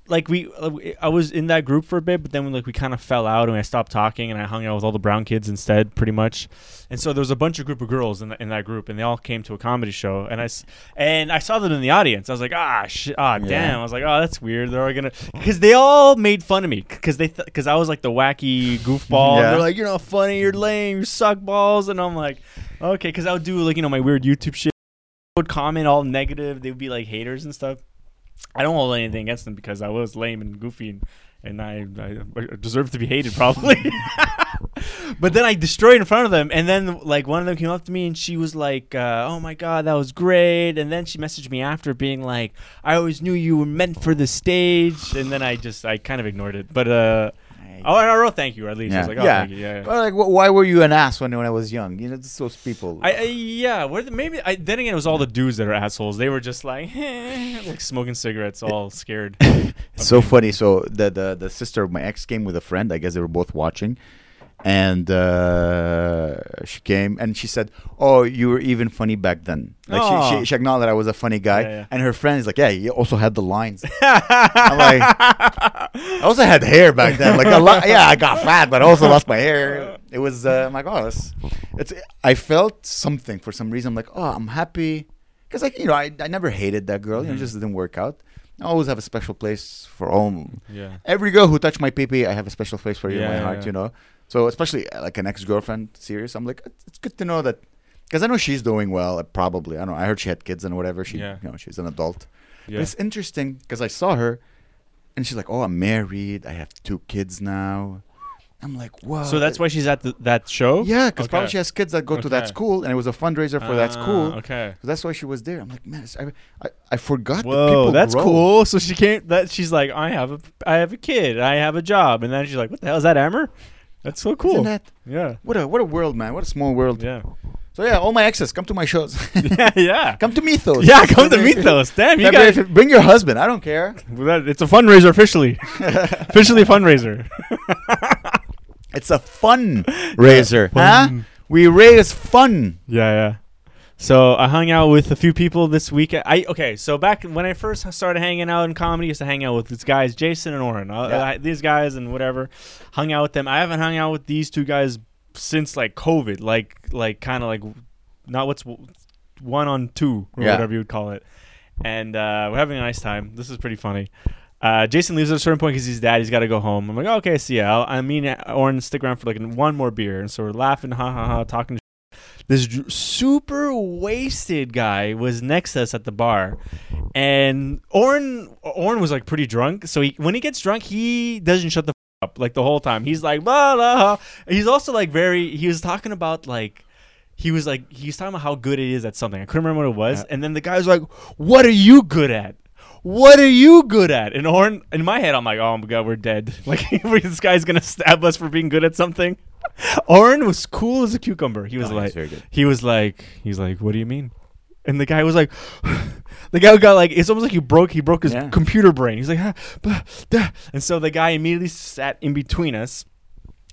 like we, uh, I was in that group for a bit, but then like we kind of fell out and I stopped talking and I hung out with all the brown kids instead, pretty much. And so there was a bunch of group of girls in, the, in that group, and they all came to a comedy show, and I and I saw them in the audience. I was like, ah, shit, ah, Yeah. damn. I was like, oh, that's weird. They're all gonna because they all made fun of me because they because I was like the wacky goofball. Yeah. They're like, you're not funny, you're lame, you suck balls, and I'm like, okay, because I would do like you know my weird YouTube shit. Would comment all negative. They would be like haters and stuff. I don't hold anything against them because I was lame and goofy and, and I, I deserve to be hated probably. but then I destroyed in front of them, and then like one of them came up to me and she was like, uh, "Oh my god, that was great!" And then she messaged me after being like, "I always knew you were meant for the stage," and then I just I kind of ignored it. But uh, oh, I wrote thank you at least. I was like, oh, Yeah. thank you. yeah. yeah. Well, like, wh- why were you an ass when when I was young? You know, just those people. I, I yeah, where the, maybe I, then again it was all the dudes that are assholes. They were just like like smoking cigarettes, all scared. It's so funny. So the, the the sister of my ex came with a friend. I guess they were both watching, and uh, she came and she said, "Oh, you were even funny back then." Like she, she she acknowledged that I was a funny guy, Yeah, yeah. and her friend is like, "Yeah, you also had the lines." I'm like, I also had hair back then. Like a lot. Yeah, I got fat, but I also lost my hair. It was. Uh, I'm like, oh, that's, it's. I felt something for some reason. I'm like, oh, I'm happy because like you know, I, I never hated that girl. You know, it Mhm. just didn't work out. I always have a special place for all. yeah. Every girl who touched my pee I have a special place for you in my heart. yeah. You know. So especially uh, like an ex girlfriend, serious. I'm like, it's- good to know that. Because I know she's doing well, uh, probably. I don't know. I heard she had kids and whatever. She, Yeah. you know, she's an adult. But Yeah. it's interesting because I saw her, and she's like, "Oh, I'm married. I have two kids now." I'm like, "Whoa!" So that's why she's at the, that show. Yeah, because Okay. probably she has kids that go to that school, and it was a fundraiser for that Ah, school. Okay. So that's why she was there. I'm like, man, I, I, I forgot that Whoa, people that's grow. cool. So she can't. That she's like, I have a, I have a kid, I have a job, and then she's like, what the hell is that, Amber? That's so cool. Isn't that yeah. what a what a world, man? What a small world. Yeah. So yeah, all my exes come to my shows. yeah. Yeah. come to Mythos. Yeah. Come to Mythos. Damn, you guys. bring your husband. I don't care. It's a fundraiser officially. officially a fundraiser. It's a fun raiser, huh? We raise fun. Yeah, yeah. So I hung out with a few people this week. I okay. So back when I first started hanging out in comedy, I used to hang out with these guys, Jason and Oren. Uh, Yeah. I- these guys and whatever, hung out with them. I haven't hung out with these two guys since like COVID, like like kind of like not what's one on two or Yeah. whatever you would call it. And uh, we're having a nice time. This is pretty funny. Uh, Jason leaves at a certain point because he's dad. He's got to go home. I'm like, okay, see ya. I'll, I mean, Oren stick around for like one more beer, and so we're laughing, ha ha ha, talking this super wasted guy was next to us at the bar. And Oren Oren was like pretty drunk. So he when he gets drunk he doesn't shut the f- up like the whole time. He's like blah, blah. he's also like very he was talking about like he was like he was talking about how good it is at something. I couldn't remember what it was. Yeah. and then the guy was like what are you good at what are you good at? And Oren, in my head, I'm like, oh my god, we're dead. Like this guy's gonna stab us for being good at something. Oren was cool as a cucumber. He was Oh, like, very good. he was like, he's like, what do you mean? And the guy was like, the guy got like, it's almost like he broke, he broke his Yeah. computer brain. He's like, ah, and so the guy immediately sat in between us.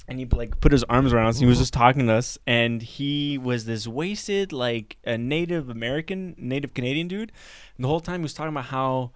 And he like put his arms around us. And he was just talking to us, and he was this wasted, like a Native American, Native Canadian dude. And the whole time he was talking about how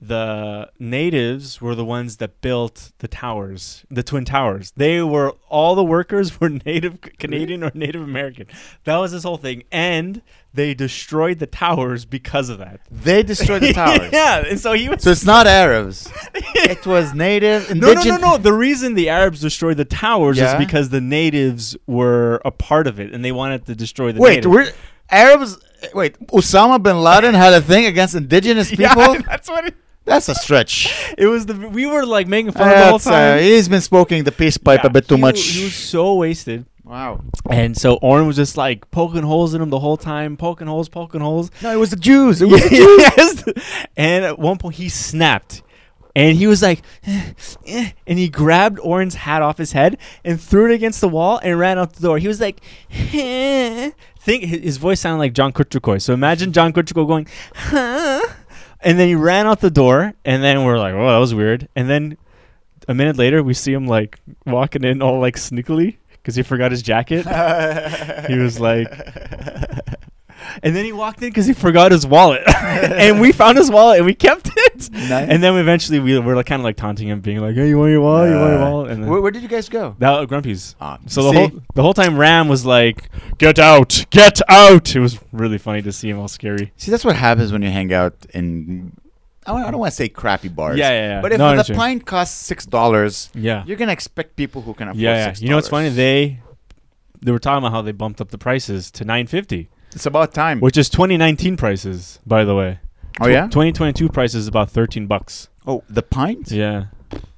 the natives were the ones that built the towers, the twin towers. They were all the workers were Native Canadian or Native American. That was this whole thing, and they destroyed the towers because of that. They destroyed the towers. yeah, and so he was. So it's not Arabs. it was native, no, no, no, no. The reason the Arabs destroyed the towers Yeah? is because the natives were a part of it, and they wanted to destroy the. Wait, we're Arabs. Wait, Osama bin Laden had a thing against indigenous people. Yeah, that's what it, That's a stretch. it was. The we were like making fun of the whole That's, uh, time. he's been smoking the peace pipe Yeah, a bit too he- much. He was so wasted. wow. And so Oren was just like poking holes in him the whole time, poking holes, poking holes. No, it was the Jews. It was the Jews. yes. And at one point he snapped. And he was like, eh, eh, and he grabbed Oren's hat off his head and threw it against the wall and ran out the door. He was like, eh. think his voice sounded like John Kutcherkoy. So imagine John Kutcherkoy going, huh? And then he ran out the door, and then we're like, oh, that was weird. And then a minute later, we see him like walking in all like sneakily because he forgot his jacket. He was like- and then he walked in because he forgot his wallet, and we found his wallet and we kept it. Nice. And then eventually we were like kind of like taunting him, being like, "Hey, you want your wallet? you want your Uh, wallet?" And then, where, where did you guys go? that Grumpy's. Ah, So the see? whole the whole time Ram was like, "Get out, get out!" It was really funny to see him all scary. See, that's what happens when you hang out in. I don't, want to say crappy bars. Yeah, yeah, yeah. But if No, the pint costs six dollars, Yeah, you're gonna expect people who can afford yeah, yeah. six. You know what's funny? They they were talking about how they bumped up the prices to nine fifty, it's about time. which is 2019 prices, by the way. oh yeah. 2022 price is about 13 bucks. Oh, the pint. Yeah,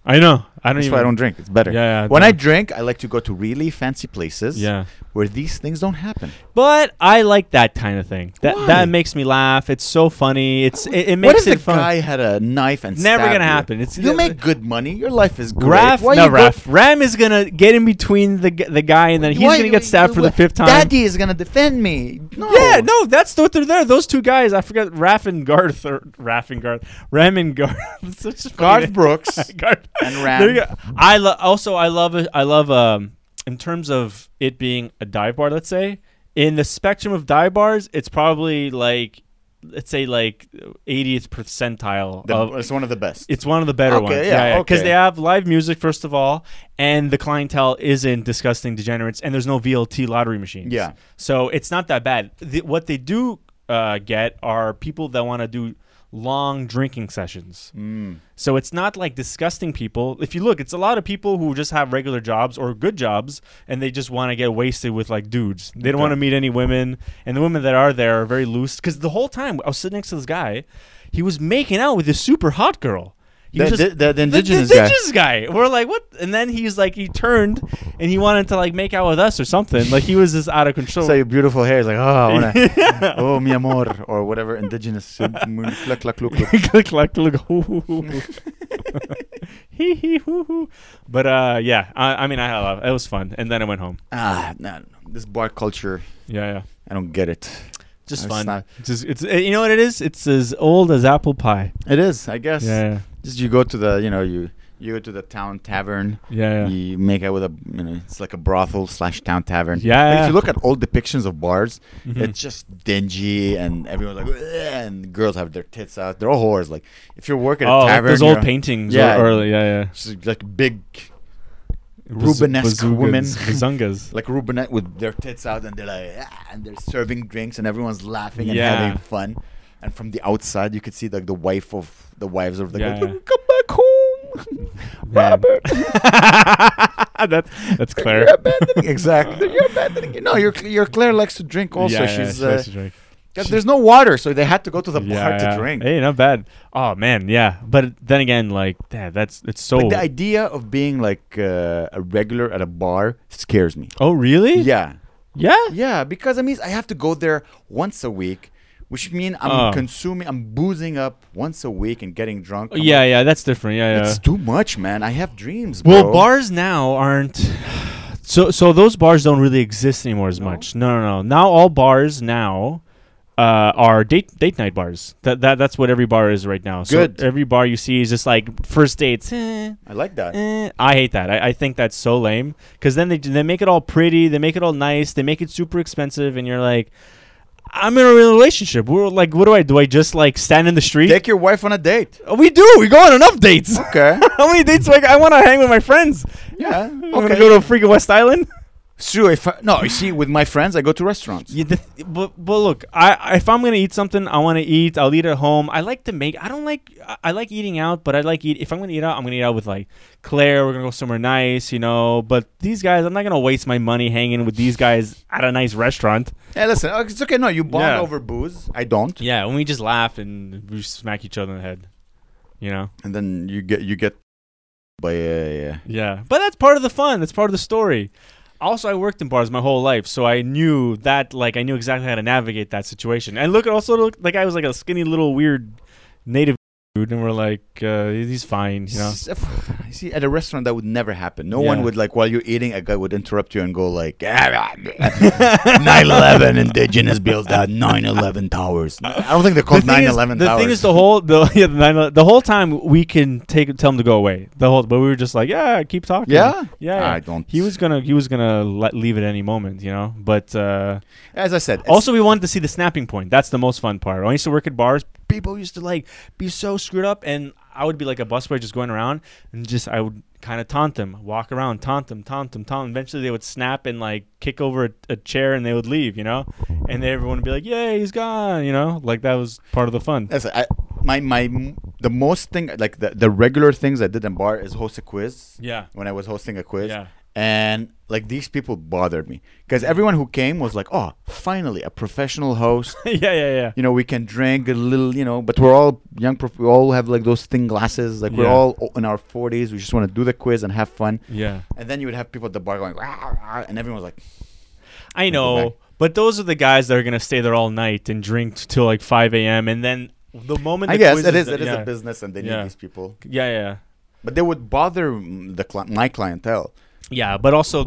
I know. I don't That's even. why I don't drink. It's better. Yeah, yeah. When I drink, I like to go to really fancy places yeah, where these things don't happen. but I like that kind of thing. That Why? that makes me laugh. It's so funny. It's it, it what makes if it the fun. guy had a knife and Never gonna you? happen. It's you make good money. Your life is great. Raf, Why no, go- Ram is gonna get in between the the guy, and then he's why gonna get stabbed for the fifth time. Daddy is gonna defend me. No. Yeah, no, that's what they're there. Those two guys, I forgot Raf and Garth or Raf and Garth, Ram and Garth. It's such a funny Garth. Brooks and Ram. There go. I lo- also I love it. I love um in terms of it being a dive bar. Let's say in the spectrum of dive bars, it's probably like let's say like 80th percentile The- of it's one of the best. it's one of the better Okay, ones. yeah, Because okay. they have live music, first of all, and the clientele isn't disgusting degenerates, and there's no VLT lottery machines. Yeah. So it's not that bad. The, what they do uh, get are people that want to do long drinking sessions. Mm. So it's not like disgusting people. If you look, it's a lot of people who just have regular jobs or good jobs and they just want to get wasted with like dudes. They don't Okay. want to meet any women. And the women that are there are very loose. Because the whole time I was sitting next to this guy, he was making out with this super hot girl. He The, was just- the, the indigenous the guy. indigenous guy. We're like, what? And then he's like, he turned and he wanted to like make out with us or something. Like he was just out of control. So your beautiful hair is like, oh, wanna, oh, mi amor, or whatever indigenous. cluck, cluck, cluck, cluck. click clack look hoo, hoo, hoo, hoo. hee hee hoo hoo but uh yeah I, I mean i had a lot it was fun and then i went home ah, no, this bar culture, yeah yeah I don't get it. Just fun not- just it's uh, you know what it is it's as old as apple pie It is, I guess. yeah Just you go to the, you know, you you go to the town tavern. yeah yeah You make out with a, you know, it's like a brothel slash town tavern. Yeah, Like, if you look at old depictions of bars, Mhm. it's just dingy and everyone's like, and girls have their tits out. They're all whores. Like if you're working at oh a like tavern, those you old paintings Yeah. yeah early yeah yeah just like big, Rubenesque bazookas, women. bazungas like Rubenet with their tits out, and they're like, ah, and they're serving drinks, and everyone's laughing and Yeah. having fun. And from the outside, you could see like the wife of the wives of the Yeah. come back home, Yeah. Robert. that, that's Claire You're abandoning exactly. You're abandoning. Know, your your Claire likes to drink also. yeah, yeah, She's she uh, likes to drink. 'Cause there's no water, so they had to go to the bar to drink. Hey, not bad. Oh man, yeah. But then again, like, yeah, that's it's so. Like the idea of being like uh, a regular at a bar scares me. oh really? Yeah, Yeah. yeah, because I mean I have to go there once a week, which means I'm Oh. consuming, I'm boozing up once a week and getting drunk. I'm Yeah, like, yeah, that's different. Yeah, yeah. it's too much, man. I have dreams. Well, bars now aren't. So, so those bars don't really exist anymore as No? much. No, no, no. Now all bars now uh, are date date night bars. That that that's what every bar is right now. So Good. every bar you see is just like first dates. eh, I like that. eh. I hate that. I, I think that's so lame because then they they make it all pretty. They make it all nice. They make it super expensive, and you're like. I'm in a real relationship. We're like, what do I do? I just like stand in the street? Take your wife on a date. Oh, we do. We go on enough dates. Okay. How many dates? Like, I want to hang with my friends. yeah. I'm gonna Okay. go to freaking West Island. Sure. If I, no, you see, with my friends, I go to restaurants. Yeah, the th- but but look, I if I'm gonna eat something, I want to eat. I'll eat at home. I like to make. I don't like. I- I like eating out, but I like eat. If I'm gonna eat out, I'm gonna eat out with like Claire. We're gonna go somewhere nice, you know. But these guys, I'm not gonna waste my money hanging with these guys at a nice restaurant. Hey, listen, uh, it's okay. No, you bond Yeah. over booze. I don't. Yeah, when we just laugh and we smack each other in the head, you know. And then you get you get by yeah. Yeah, but that's part of the fun. That's part of the story. Also, I worked in bars my whole life, so I knew that. Like, I knew exactly how to navigate that situation. And look, also, look, like I was like a skinny little weird native dude, and we're like, uh, he's fine, you know. S- if- you see, at a restaurant that would never happen. No one would like while you're eating, a guy would interrupt you and go like, 9/11 indigenous built that 9/11 towers. I don't think they're called the is, 9/11 the towers. thing is, the whole the yeah, the, the whole time we can take tell him to go away. The whole, but we were just like, yeah, keep talking. yeah, yeah. yeah. I don't. He was gonna he was gonna let, leave at any moment, you know. But uh, as I said. also, we wanted to see the snapping point. That's the most fun part. I used to work at bars, people used to like be so screwed up, and I would be like a busboy just going around and just I would kind of taunt them, walk around, taunt them, taunt them, taunt them. Eventually, they would snap and like kick over a, a chair, and they would leave, you know. And everyone would be like, "Yay, he's gone!" You know, like that was part of the fun. That's I, my my the most thing like the the regular things I did in bar is host a quiz Yeah, when I was hosting a quiz. yeah, and like these people bothered me because everyone who came was like, "Oh, finally a professional host." yeah, yeah, yeah. you know, we can drink a little, you know, but we're all young. Prof- we all have like those thin glasses. Like we're all in our forties. We just want to do the quiz and have fun. Yeah, And then you would have people at the bar going, "Rah, rah," and everyone was like, I know. But those are the guys that are gonna stay there all night and drink till like 5 a.m. and then the moment "I the guess it is. the- It is yeah. a business, and they Yeah. need these people." Yeah, yeah, But they would bother the cli- my clientele. Yeah. But also,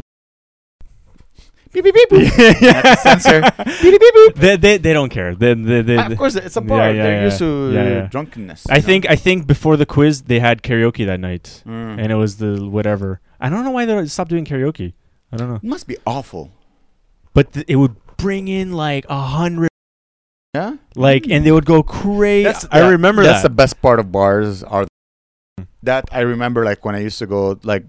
Beep beep beep. boop. yeah, Censor. Beep beep beep. boop. they, they they don't care. They, they, they, of course, it's a bar. Yeah, yeah, They're yeah. used to Yeah, yeah. drunkenness. I you think I think before the quiz they had karaoke that night. Mm. and it was the whatever. I don't know why they stopped doing karaoke. I don't know, it must be awful. but th- it would bring in like a hundred, Yeah. like, and they would go crazy. That's, I yeah, remember that's that. the best part of bars are that I remember like when I used to go like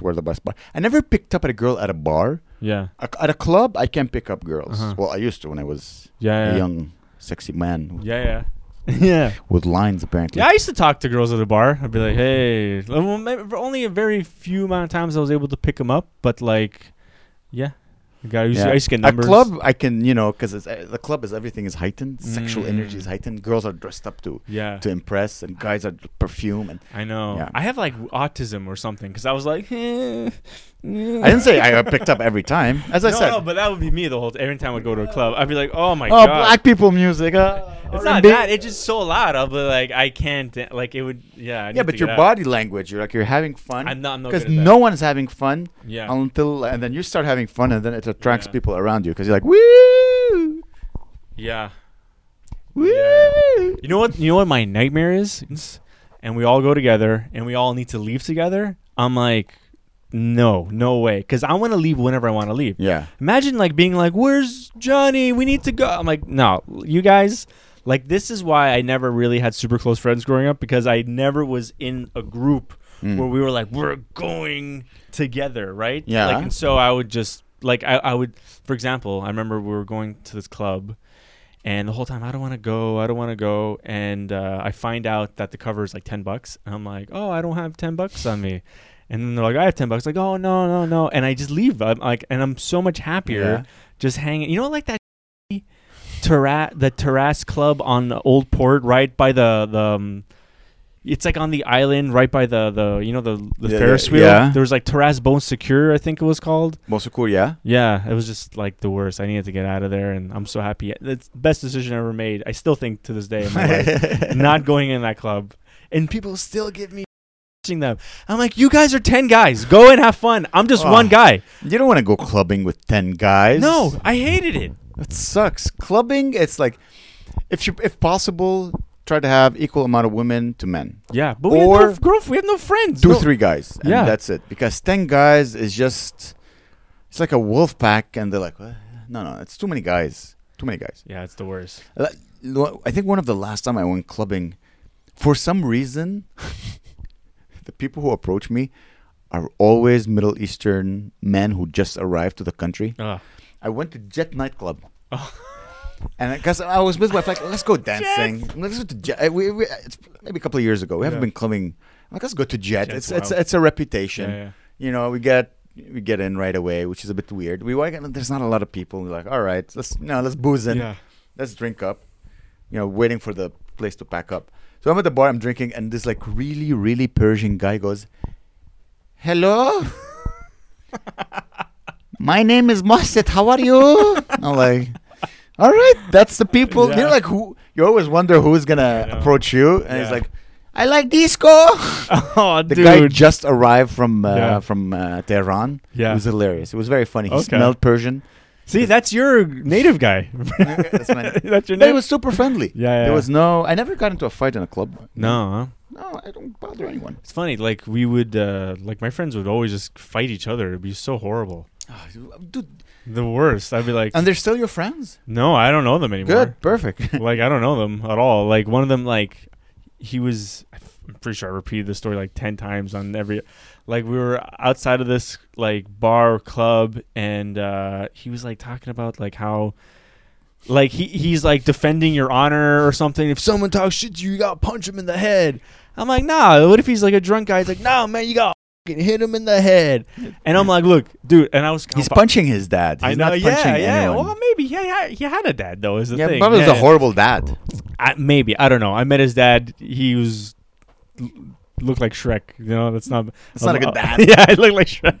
were the best bar. I never picked up at a girl at a bar. yeah, A, at a club, I can pick up girls. Uh-huh. Well, I used to when I was yeah, a young, sexy man yeah, yeah. yeah. with lines apparently. Yeah, I used to talk to girls at the bar. I'd be like, "Hey," well, maybe for only a very few amount of times I was able to pick them up, but like, yeah, I, got, I, used, to, I used to get numbers. A club, I can you know because uh, the club is everything is heightened. Sexual Mm. energy is heightened. Girls are dressed up to yeah, to impress, and guys are perfume. And I know. Yeah. I have like autism or something because I was like, eh, I didn't say I picked up every time. As I no, said, no, but that would be me the whole. Every time I go to a club, I'd be like, "Oh my god. oh, god!" black people music. Uh, it's not that. It's just so loud. I'll be like, I can't. Like it would. Yeah. I Yeah, but your out. body language, you're like you're having fun. I'm not. Because good at that. no one's having fun Yeah. until and then you start having fun and then it attracts Yeah. people around you because you're like woo yeah. woo You know what? You know what my nightmare is? And we all go together, and we all need to leave together. I'm like, no, no way, because I want to leave whenever I want to leave. yeah Imagine like being like, "Where's Johnny? We need to go." I'm like, "No, you guys." Like this is why I never really had super close friends growing up because I never was in a group Mm. where we were like, "We're going together," right? Yeah. Like, and so I would just like I, I would, for example, I remember we were going to this club, and the whole time I don't want to go, I don't want to go, and uh, I find out that the cover is like ten bucks, and I'm like, "Oh, I don't have ten bucks on me." And then they're like, I have ten bucks. Like, oh no, no, no. And I just leave. I'm like, and I'm so much happier Yeah. just hanging. You know, like that terrace, the terrace club on the Old Port, right by the the. Um, it's like on the island, right by the the you know the the Yeah, Ferris wheel. yeah. There was like Terrasse Bonsecours, I think it was called. most cool yeah Yeah, it was just like the worst. I needed to get out of there, and I'm so happy. It's the best decision I ever made. I still think to this day in my life, not going in that club, and people still give me them. I'm like, you guys are ten guys. Go and have fun. I'm just one Oh. guy. you don't want to go clubbing with 10 guys No, I hated it. it sucks clubbing it's like if you if possible try to have equal amount of women to men Yeah, but we have no Or We have no friends. two No- three guys and Yeah. that's it because 10 guys is just it's like a wolf pack and they're like "Uh, no no it's too many guys too many guys Yeah, it's the worst. I think one of the last time I went clubbing, for some reason, the people who approach me are always Middle Eastern men who just arrived to the country. Ugh. I went to Jet nightclub. Oh. And because I was with my wife, like, let's go dancing. Let's go to Jet. uh, We, we, it's maybe a couple of years ago. We haven't Yeah. been clubbing. I'm like, let's go to Jet. Jet's it's it's wild. it's a reputation. Yeah, yeah. You know, we get we get in right away, which is a bit weird. We there's not a lot of people. We're like, all right, let's no, let's booze in yeah. let's drink up. You know, waiting for the place to pack up. So I'm at the bar, I'm drinking, and this like really, really Persian guy goes, "Hello, my name is Mohsit. How are you?" I'm like, "All right, that's the people." You Yeah. know, like who you always wonder who's gonna approach you, and he's like, I like disco. oh, The dude. guy just arrived from uh, Yeah. from uh, Tehran. Yeah. It was hilarious. It was very funny. He Okay. smelled Persian. See, that's your native guy. That's my- that's your But it native. was super friendly. Yeah, yeah. There was no. I never got into a fight in a club. no. huh? No, I don't bother anyone. It's funny. Like we would, uh, like my friends would always just fight each other. It'd be so horrible. Dude, The worst. I'd be like, and they're still your friends. no, I don't know them anymore. Good, perfect. like I don't know them at all. Like one of them, like he was. I'm pretty sure I repeated the story like ten times on every. Like we were outside of this like bar or club, and uh, he was like talking about like how. Like he, he's like defending your honor or something. If someone talks shit to you, you gotta punch him in the head. I'm like, nah. What if he's like a drunk guy? He's like, nah, man, you gotta fucking hit him in the head. And I'm like, look, dude. And I was, He's punching his dad. He's I know, not yeah, punching yeah. anyone. Well, maybe he had, he had a dad though. Is the yeah, thing. Bubba was a horrible dad. I, maybe I don't know. I met his dad. He was l- looked like Shrek. You know, that's not. That's not a good dad. yeah, I look like Shrek.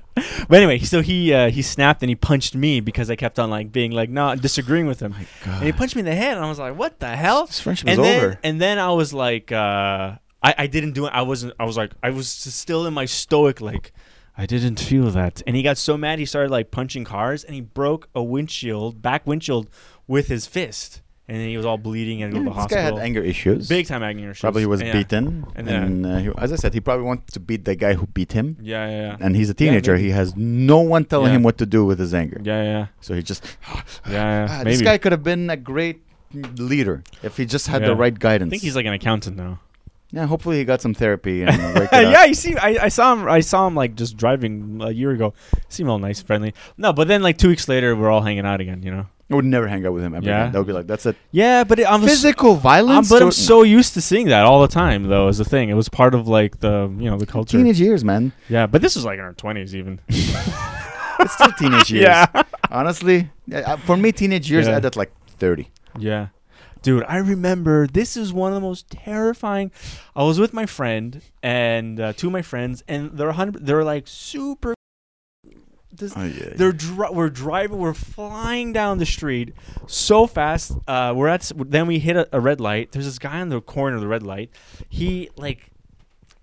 But anyway, so he uh, he snapped and he punched me because I kept on like being like not disagreeing with him, and he punched me in the head, and I was like, "What the hell?" This friendship and is then, over. And then I was like, uh, I I didn't do it. I wasn't. I was like, I was still in my stoic like. I didn't feel that. And he got so mad he started like punching cars and he broke a windshield, back windshield with his fist. And then he was all bleeding and Yeah, go to the this guy had anger issues. Big time anger issues. Probably he was yeah. beaten, And, and, uh, he, as I said, he probably wanted to beat the guy who beat him. Yeah, yeah, yeah. And he's a teenager. he has no one telling him what to do with his anger. Yeah, yeah, So he just. yeah. yeah, Ah, maybe. this guy could have been a great leader if he just had the right guidance. I think he's like an accountant now. yeah. Hopefully he got some therapy and worked it out. yeah, you see, I, I saw him. I saw him like just driving a year ago. Seemed all nice, and friendly. No, but then like two weeks later, we're all hanging out again. You know. I would never hang out with him ever. Yeah? again. That would be like that's it. Yeah, but it, I'm Physical I'm, violence. but I'm so used to seeing that all the time, though. Is the thing. It was part of like the you know the culture. teenage years, man. Yeah, but this was like in our twenties even. It's still teenage years. yeah. Honestly, for me, teenage years Yeah. end at like thirty. Yeah. Dude, I remember this is one of the most terrifying. I was with my friend and uh, two of my friends, and they're hundred. They're like super. This, Oh yeah. they're dri- we're driving. We're flying down the street so fast. Uh, we're at. Then we hit a, a red light. There's this guy on the corner of the red light. He like.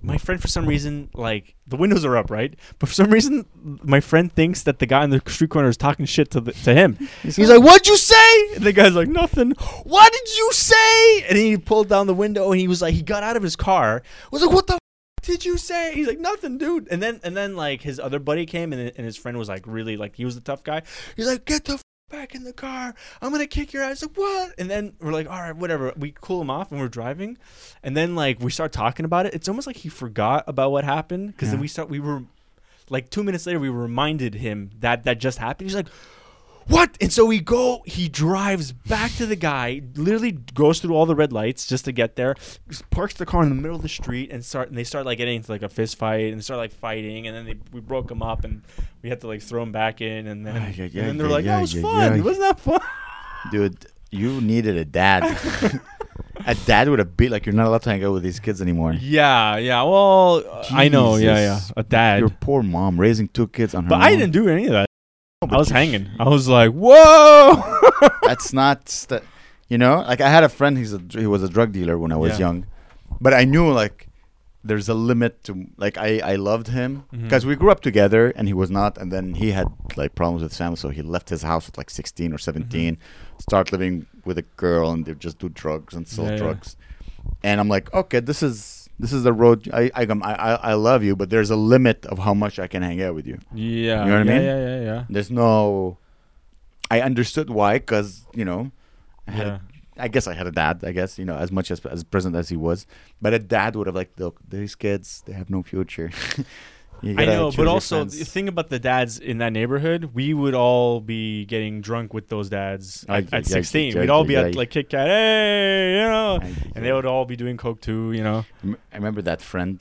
My friend, for some reason, like the windows are up, right? But for some reason, my friend thinks that the guy on the street corner is talking shit to the, to him. He's like, "What'd you say?" And the guy's like, "Nothing." What did you say? And he pulled down the window and he was like, he got out of his car. Was like, "What the f- did you say?" He's like, "Nothing, dude." And then and then like his other buddy came and, and his friend was like, really like he was the tough guy. He's like, "Get the f- back in the car. I'm gonna kick your ass." Like what? And then we're like, "All right, whatever." We cool him off and we're driving, and then like we start talking about it. It's almost like he forgot about what happened because then we start we were like two minutes later we reminded him that that just happened he's like what? And so we go he drives back to the guy literally goes through all the red lights just to get there parks the car in the middle of the street and start and they start like getting into like a fist fight and they start like fighting and then they, we broke him up and we had to like throw him back in and then, Ay, ay, and then they're ay, like that was fun. wasn't that fun. Dude, you needed a dad. a dad would have beat like you're not allowed to hang out with these kids anymore. yeah yeah well uh, i know yeah yeah a dad. Your poor mom raising two kids on her but own. i didn't do any of that i was hanging i was like whoa That's not. St- you know, like I had a friend. He's a he was a drug dealer when I was Yeah. young, but I knew like there's a limit to like I I loved him because we grew up together and he was not, and then he had like problems with family, so he left his house at like 16 or 17, Mm-hmm. start living with a girl, and they just do drugs and sell Yeah, yeah. drugs, and I'm like, okay, this is this is the road. I I, I I I love you, but there's a limit of how much I can hang out with you. Yeah. You know what I mean? Yeah, yeah, yeah. There's no. I understood why, because you know, I had. Yeah. I guess I had a dad. I guess you know, as much as as present as he was, but a dad would have like, look, these kids, they have no future. I know, but also the thing about the dads in that neighborhood, we would all be getting drunk with those dads Ay, at, ay, 16. ay, We'd all be at like Kit Kat, hey, you know, I, and they would all be doing coke too, you know. I remember that friend.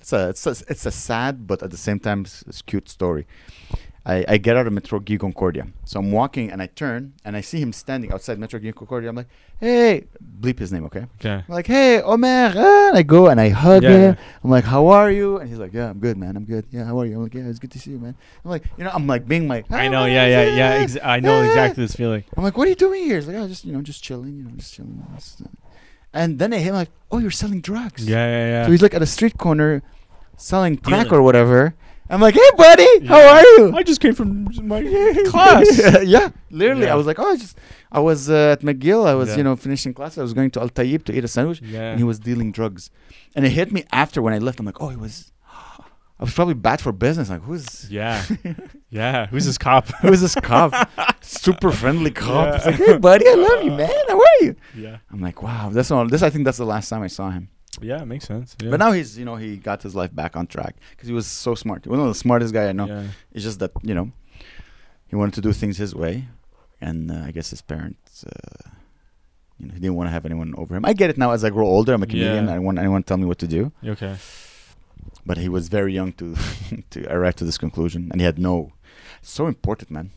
It's a it's a, it's a sad but at the same time it's s- cute story. I, I get out of Metro Guy Concordia. So I'm walking and I turn and I see him standing outside Metro Guy Concordia. I'm like, hey, bleep his name, okay? Okay. I'm like, hey, Omer. ah," And I go and I hug Yeah, him. yeah. I'm like, how are you? And he's like, yeah, I'm good, man. I'm good. Yeah, how are you? I'm like, yeah, it's good to see you, man. I'm like, you know, I'm like being like, I "Ah, know, man, yeah, yeah, yeah. Ex- I know yeah." exactly this feeling. I'm like, what are you doing here? He's like, oh, just, you know, just chilling, you know, just chilling. Just, uh," And then they hit him like, "Oh, you're selling drugs." Yeah, yeah, yeah. So he's like at a street corner, selling crack or whatever. I'm like, "Hey, buddy, how are you?" I just came from my class. yeah, literally. Yeah. I was like, "Oh, I just, I was uh, at McGill. I was, Yeah. you know, finishing class. I was going to Al Tayyib to eat a sandwich, Yeah. and he was dealing drugs. And it hit me after when I left. I'm like, oh, he was. I was probably bad for business. Like, who's yeah. Yeah. Who's this cop? who is this cop? Super friendly cop. Yeah. It's like, hey, buddy, I love you, man. How are you? yeah. I'm like, wow. That's all. This I think that's the last time I saw him. Yeah, it makes sense. Yeah. But now he's, you know, he got his life back on track because he was so smart. One of the smartest guy I know. Yeah. It's just that you know, he wanted to do things his way, and uh, I guess his parents, uh, you know, he didn't want to have anyone over him. I get it now as I grow older. I'm a comedian. Yeah. I don't want anyone to tell me what to do. Okay. But he was very young to to arrive to this conclusion, and he had no. So important, man.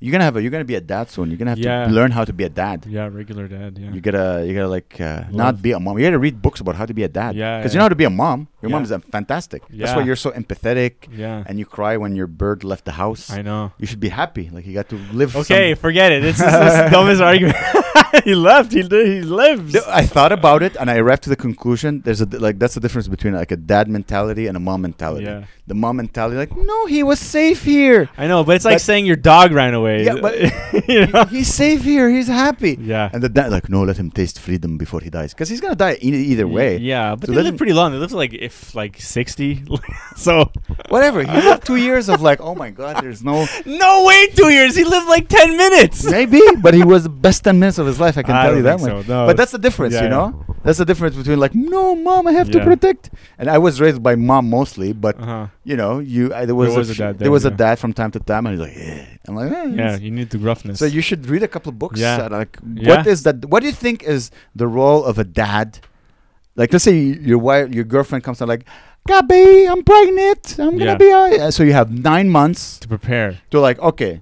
You're gonna have a. You're gonna be a dad soon. You're gonna have Yeah. to learn how to be a dad. Yeah, regular dad. Yeah. You gotta, you gotta like uh, not be a mom. You gotta read books about how to be a dad. Yeah, because yeah. you know how to be a mom. Your mom Yeah. is fantastic. That's why you're so empathetic, yeah. and you cry when your bird left the house. I know. You should be happy. Like you got to live. Okay, some- forget it. It's, the dumbest argument. he left. He he lives. I thought about it and I arrived to the conclusion. There's a like that's the difference between like a dad mentality and a mom mentality. Yeah. The mom mentality, like no, he was safe here. I know, but it's like But- saying your dog ran away. Yeah, but you know. he's safe here. He's happy. Yeah. And the dad, like, no, let him taste freedom before he dies, because he's gonna die e- either way. Yeah, but So they live him- pretty long. They live like if like sixty. so Whatever. He lived two years of like, oh my god, there's no no way two years. He lived like ten minutes. maybe, but he was the best ten minutes of his life. I can I tell you that so, no. But that's the difference, Yeah, you yeah. know. That's the difference between like, no, mom, I have to protect. And I was raised by mom mostly, but Uh-huh. you know, you I, there was, was a, a dad there there, was a dad from time to time, and he's like, yeah. I'm like, eh, Yeah, you need the gruffness. So you should read a couple of books. Yeah. uh, like, Yeah. what is that? What do you think is the role of a dad? Like, let's say your wife, your girlfriend comes out like, Gabby, I'm pregnant. I'm gonna Yeah. be. Uh, so you have nine months to prepare. to like, okay.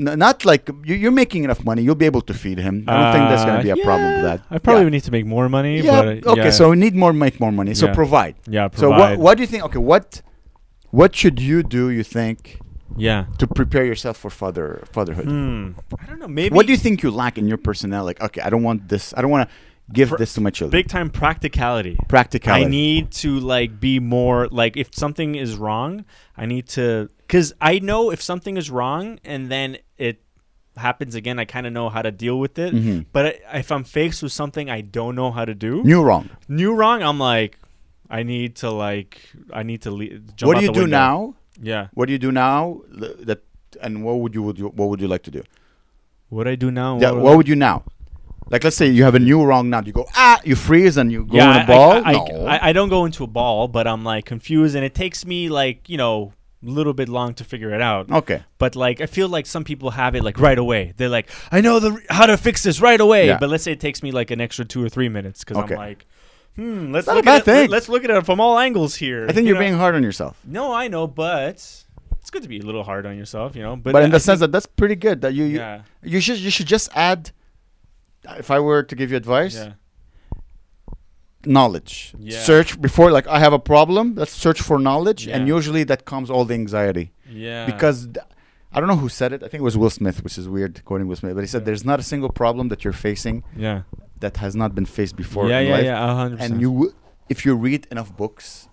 N- not like you, you're making enough money. You'll be able to feed him. I don't think there's gonna Uh, be a problem with yeah, that. I probably yeah. would need to make more money. Yeah. But, uh, okay. yeah, So we need more, make more money. So Yeah. provide. yeah. So Provide. what? What do you think? Okay. What? What should you do? You think Yeah. to prepare yourself for father fatherhood? Hmm. I don't know. Maybe What do you think you lack in your personnel? Like, okay, I don't want this. I don't want to give this to my children. big time practicality. Practicality. I need to like be more like if something is wrong, I need to cuz I know if something is wrong and then it happens again, I kind of know how to deal with it. Mhm. But if I'm faced with something I don't know how to do, New wrong. new wrong, I'm like I need to like I need to le- jump what do you do window. now? Yeah. What do you do now? That and what would you would you, what would you like to do? What I do now? Yeah, what would you now? Like, let's say you have a new wrong now. You go ah, you freeze and you go yeah, in I- ball. I, I, no. I, I don't go into a ball, but I'm like confused, and it takes me like you know a little bit long to figure it out. okay. But like I feel like some people have it like right away. They're like, I know the how to fix this right away. Yeah. But let's say it takes me like an extra two or three minutes because Okay. I'm like, hmm, let's look at it. Let's look at it from all angles here. I think you you're know? being hard on yourself. No, I know, but it's good to be a little hard on yourself, you know. But, But, in I the sense that that's pretty good. That you you, yeah, you should you should just add. If I were to give you advice, yeah, knowledge. Yeah. Search before like I have a problem. Let's search for knowledge, and usually that comes all the anxiety. yeah. because th- I don't know who said it. I think it was Will Smith, which is weird quoting Will Smith, but he said Yeah. there's not a single problem that you're facing yeah, that has not been faced before yeah, in yeah, life. yeah, a hundred And you, w- if you read enough books,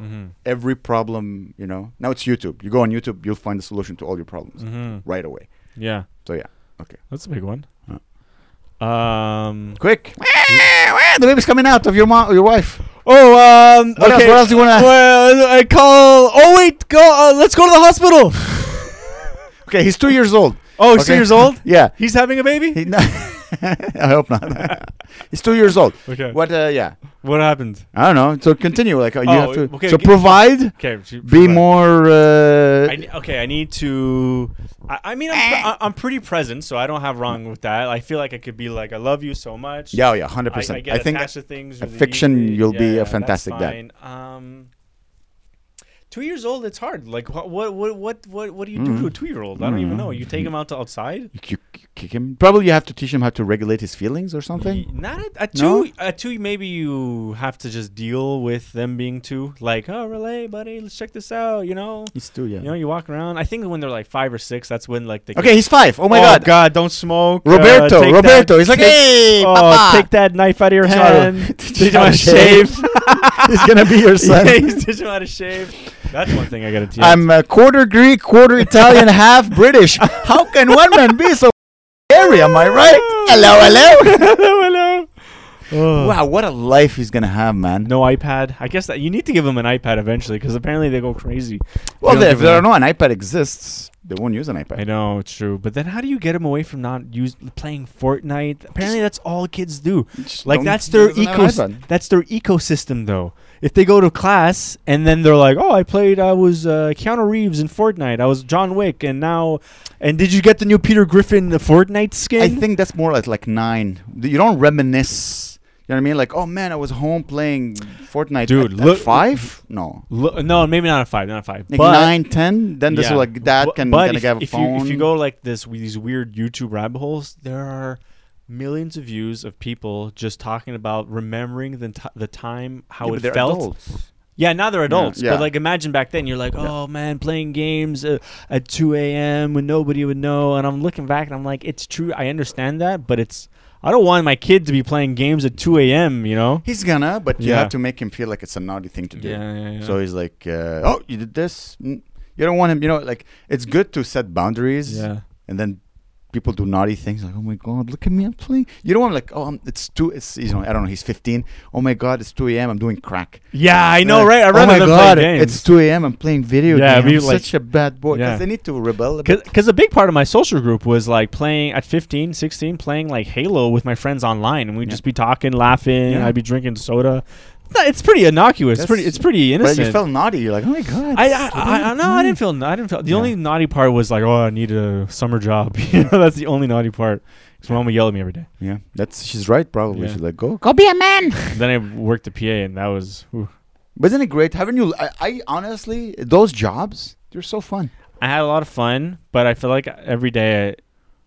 mm-hmm. every problem, you know, now it's YouTube. You go on YouTube, you'll find the solution to all your problems Mm-hmm. right away. yeah. So yeah, Okay. That's a big one. Huh. Um. quick, the baby's coming out of your mom, your wife. Oh, um. What else? okay. What else do you wanna? Well, I call. Oh wait, go. Uh, let's go to the hospital. Okay, he's two years old. Oh, he's two years old. Yeah, He's having a baby. he, I hope not. he's two years old. Okay. What? Uh, yeah, What happened? I don't know. So continue. Like uh, you Oh, have to. okay, so provide. Okay. be more uh, I, okay, I need to. I, I mean, I'm, pre- I- I'm pretty present, so I don't have wrong with that. I feel like I could be like, I love you so much. yeah yeah 100% I, I think attached to things. a fiction, easily. you'll be a Yeah, fantastic dad. Um, Two years old, it's hard. Like what what what what what, do you do Mm. to a two year old? I don't even Mm. know. You take him out to outside. You, you, you kick him. Probably you have to teach him how to regulate his feelings or something. Not at, at No? two. At two, maybe you have to just deal with them being two. Like, oh, relay, buddy, let's check this out. You know, He's two, yeah. you know, you walk around. I think when they're like five or six, that's when like they. okay, he's five. Oh my oh god. God, don't smoke. uh, Roberto, take Roberto. that- he's like, take- hey, oh, papa. take that knife out of your Teach him how to- hand. teach Teach him how to shave. he's gonna be your son. yeah, he's teaching him how to shave. That's one thing I gotta teach. You. I'm a quarter Greek, quarter Italian, half British. How can one man be so hairy? Am I right? Hello, hello. hello, hello. Oh. wow, what a life he's gonna have, man. No iPad. I guess that you need to give them an iPad eventually because apparently they go crazy. well, don't if them- are no an iPad exists, they won't use an iPad. I know it's true, but then how do you get them away from not use playing Fortnite? Apparently, that's all kids do. Just Like that's their doesn't have an ecos- iPad. That's their ecosystem, though. If they go to class and then they're like, "Oh, I played. I was uh, Keanu Reeves in Fortnite. I was John Wick, and now, and did you get the new Peter Griffin the Fortnite skin?" I think that's more like like nine. You don't reminisce. You know what I mean? Like, oh man, I was home playing Fortnite. Dude, at, at look- five? No, Lo- no, maybe not a five, not a five. like but nine, ten. Then this Yeah. like dad Bu- can but if, a if phone. You, if you go like this with these weird YouTube rabbit holes, there are millions of views of people just talking about remembering the t- the time how Yeah, it felt. adults. Yeah, now they're adults. yeah. But like, imagine back then, you're like, oh man, playing games uh, at 2 a.m. when nobody would know. And I'm looking back and I'm like, it's true. I understand that, but it's. I don't want my kid to be playing games at 2 a.m. You know. He's gonna, but you have to make him feel like it's a naughty thing to do. Yeah, yeah, yeah. So he's like, uh, "Oh, you did this." You don't want him. You know, like it's good to set boundaries. yeah. And then people do naughty things like, "Oh my god, look at me, I'm playing." You know i'm like, "Oh, um, it's two. It's you know, I don't know. He's 15. Oh my god, it's 2 a.m. I'm doing crack." Yeah, I know, Like, right? I oh rather my god, it's 2 a.m. I'm playing video Yeah, games. I'm like- such a bad boy because Yeah. they need to rebel a. Because a big part of my social group was like playing at 15, 16, playing like Halo with my friends online, and we'd Yeah. just be talking, laughing. Yeah. I'd be drinking soda. No, It's pretty innocuous. It's pretty. That's- It's pretty But innocent. you felt naughty. You're like, "Oh my god." I, I, I, I no, I didn't feel. I didn't feel. The Yeah. only naughty part was like, oh, I need a summer job. you know, that's the only naughty part. Because my mom would yell at me every day. Yeah, that's she's right. Probably Yeah. she's like, "Go, go be a man." then I worked the PA, and that was. whew. But isn't it great? Haven't you? I, I honestly, those jobs, they're so fun. I had a lot of fun, but I feel like every day I,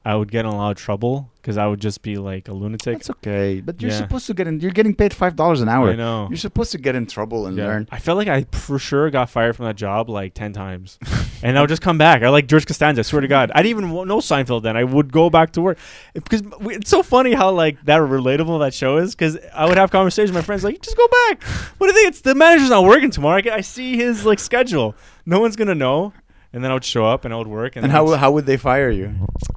I would get in a lot of trouble because I would just be like a lunatic. It's okay. But you're Yeah. supposed to get in. You're getting paid five dollars an hour. I know. You're supposed to get in trouble and Yeah. learn. I felt like I for sure got fired from that job like ten times, and I would just come back. I like George Costanza. I swear to God, I didn't even know Seinfeld then. I would go back to work because it's so funny how like that relatable that show is. Because I would have conversations with my friends like, just go back. What do you think? It's the manager's not working tomorrow. I, I see his like schedule. No one's gonna know. And then I would show up and I would work. And, And how how would they fire you?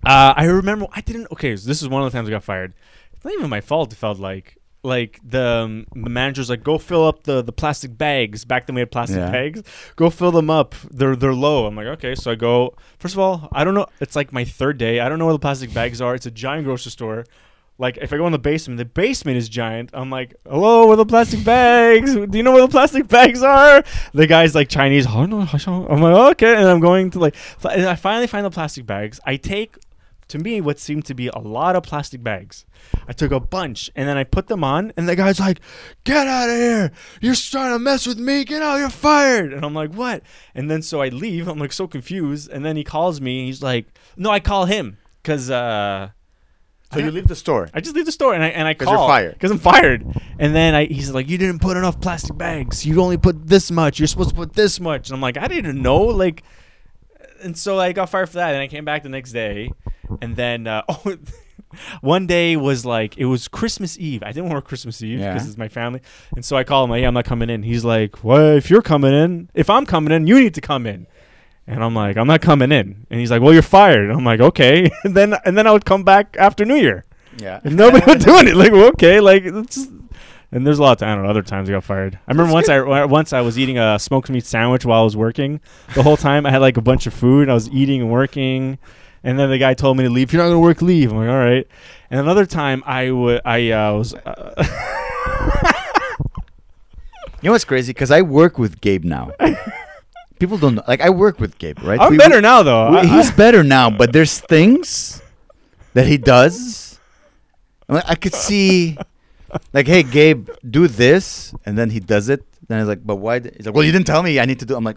uh, I remember I didn't. Okay, so this is one of the times I got fired. It's not even my fault. It felt like like the, um, the manager's like, go fill up the, the plastic bags. Back then we had plastic Yeah. bags. Go fill them up. They're they're low. I'm like, okay. So I go. First of all, I don't know. It's like my third day. I don't know where the plastic bags are. It's a giant grocery store. Like if I go in the basement, the basement is giant. I'm like, hello, where the plastic bags? Do you know where the plastic bags are? The guy's like Chinese. "Oh, no, I'm like, okay, and I'm going to like. And I finally find the plastic bags. I take, to me, what seemed to be a lot of plastic bags. I took a bunch and then I put them on, and the guy's like, "Get out of here! You're trying to mess with me! Get out! You're fired!" And I'm like, "What?" And then so I leave. I'm like so confused, and then he calls me. He's like, "No, I call him because." uh So you leave the store. I just leave the store and I and I call because you're fired. because I'm fired. And then I he's like, you didn't put enough plastic bags. You only put this much. You're supposed to put this much. And I'm like, I didn't know. Like, and so I got fired for that. And I came back the next day, and then uh, oh. One day was like it was Christmas Eve. I didn't work Christmas Eve Yeah. because it's my family, and so I call him. Like, hey, I'm not coming in. He's like, "Well, if you're coming in, if I'm coming in, you need to come in." And I'm like, "I'm not coming in." And he's like, "Well, you're fired." And I'm like, "Okay." And then and then I would come back after New Year. Yeah. And nobody was doing it. Like, well, okay, like it's just, and there's a lot of I don't know. Other times I got fired. I remember once I once I was eating a smoked meat sandwich while I was working. The whole time I had like a bunch of food. I was eating and working, and then the guy told me to leave. If you're not gonna work, leave. I'm like, all right. And another time I would I uh, was. Uh, You know what's crazy? Because I work with Gabe now. People don't know. Like I work with Gabe, right? I'm We- better now though. we- I- he's better now, but there's things that he does. I, mean, I could see, like, hey, Gabe, do this, and then he does it. Then he's like, but why? He's like, well, you didn't tell me. I need to do. I'm like,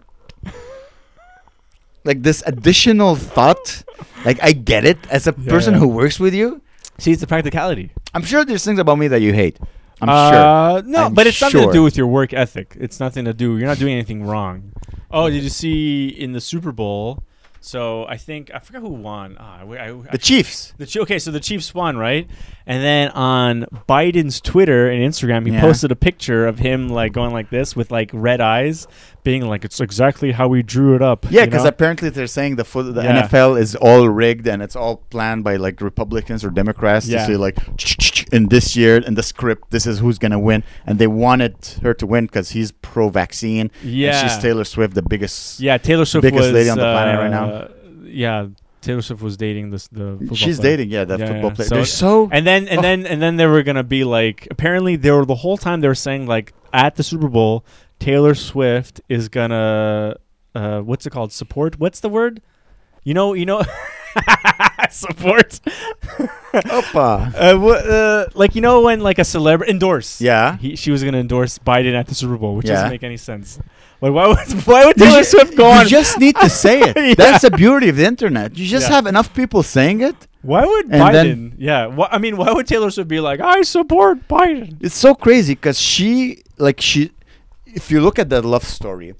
like this additional thought. Like I get it as a Yeah, person yeah. who works with you. See, it's the practicality. I'm sure there's things about me that you hate. I'm Uh, no, I'm but it's something sure. to do with your work ethic. It's nothing to do. You're not doing anything wrong. Oh, did you see in the Super Bowl? So I think I forgot who won. Ah, I, I, sure. The Chiefs. The okay, so the Chiefs won, right? And then on Biden's Twitter and Instagram, he Yeah. posted a picture of him like going like this with like red eyes, being like, "It's exactly how we drew it up." Yeah, you because know? apparently they're saying the foot, the Yeah. NFL is all rigged and it's all planned by like Republicans or Democrats Yeah. to say like in this year in the script this is who's gonna win and they wanted her to win because he's pro-vaccine. yeah, she's Taylor Swift, the biggest. yeah. Taylor Swift biggest was lady on the planet right now. uh, Yeah, Taylor Swift was dating this the. football She's player. dating, yeah, that Yeah, football yeah. player. So- they're so And then and Oh. then and then they were gonna be like apparently they were the whole time they were saying like at the Super Bowl Taylor Swift is gonna uh what's it called support what's the word you know you know support Opa. uh, wha- uh, like you know when like a celebrity endorse Yeah. he, she was gonna endorse Biden at the Super Bowl which Yeah. doesn't make any sense like why would why would Taylor Swift go on? you just need to say it. Yeah. That's the beauty of the internet. You just Yeah. have enough people saying it. why would And Biden then- yeah wha- I mean why would Taylor Swift be like I support Biden It's so crazy because she, like, she, if you look at that love story,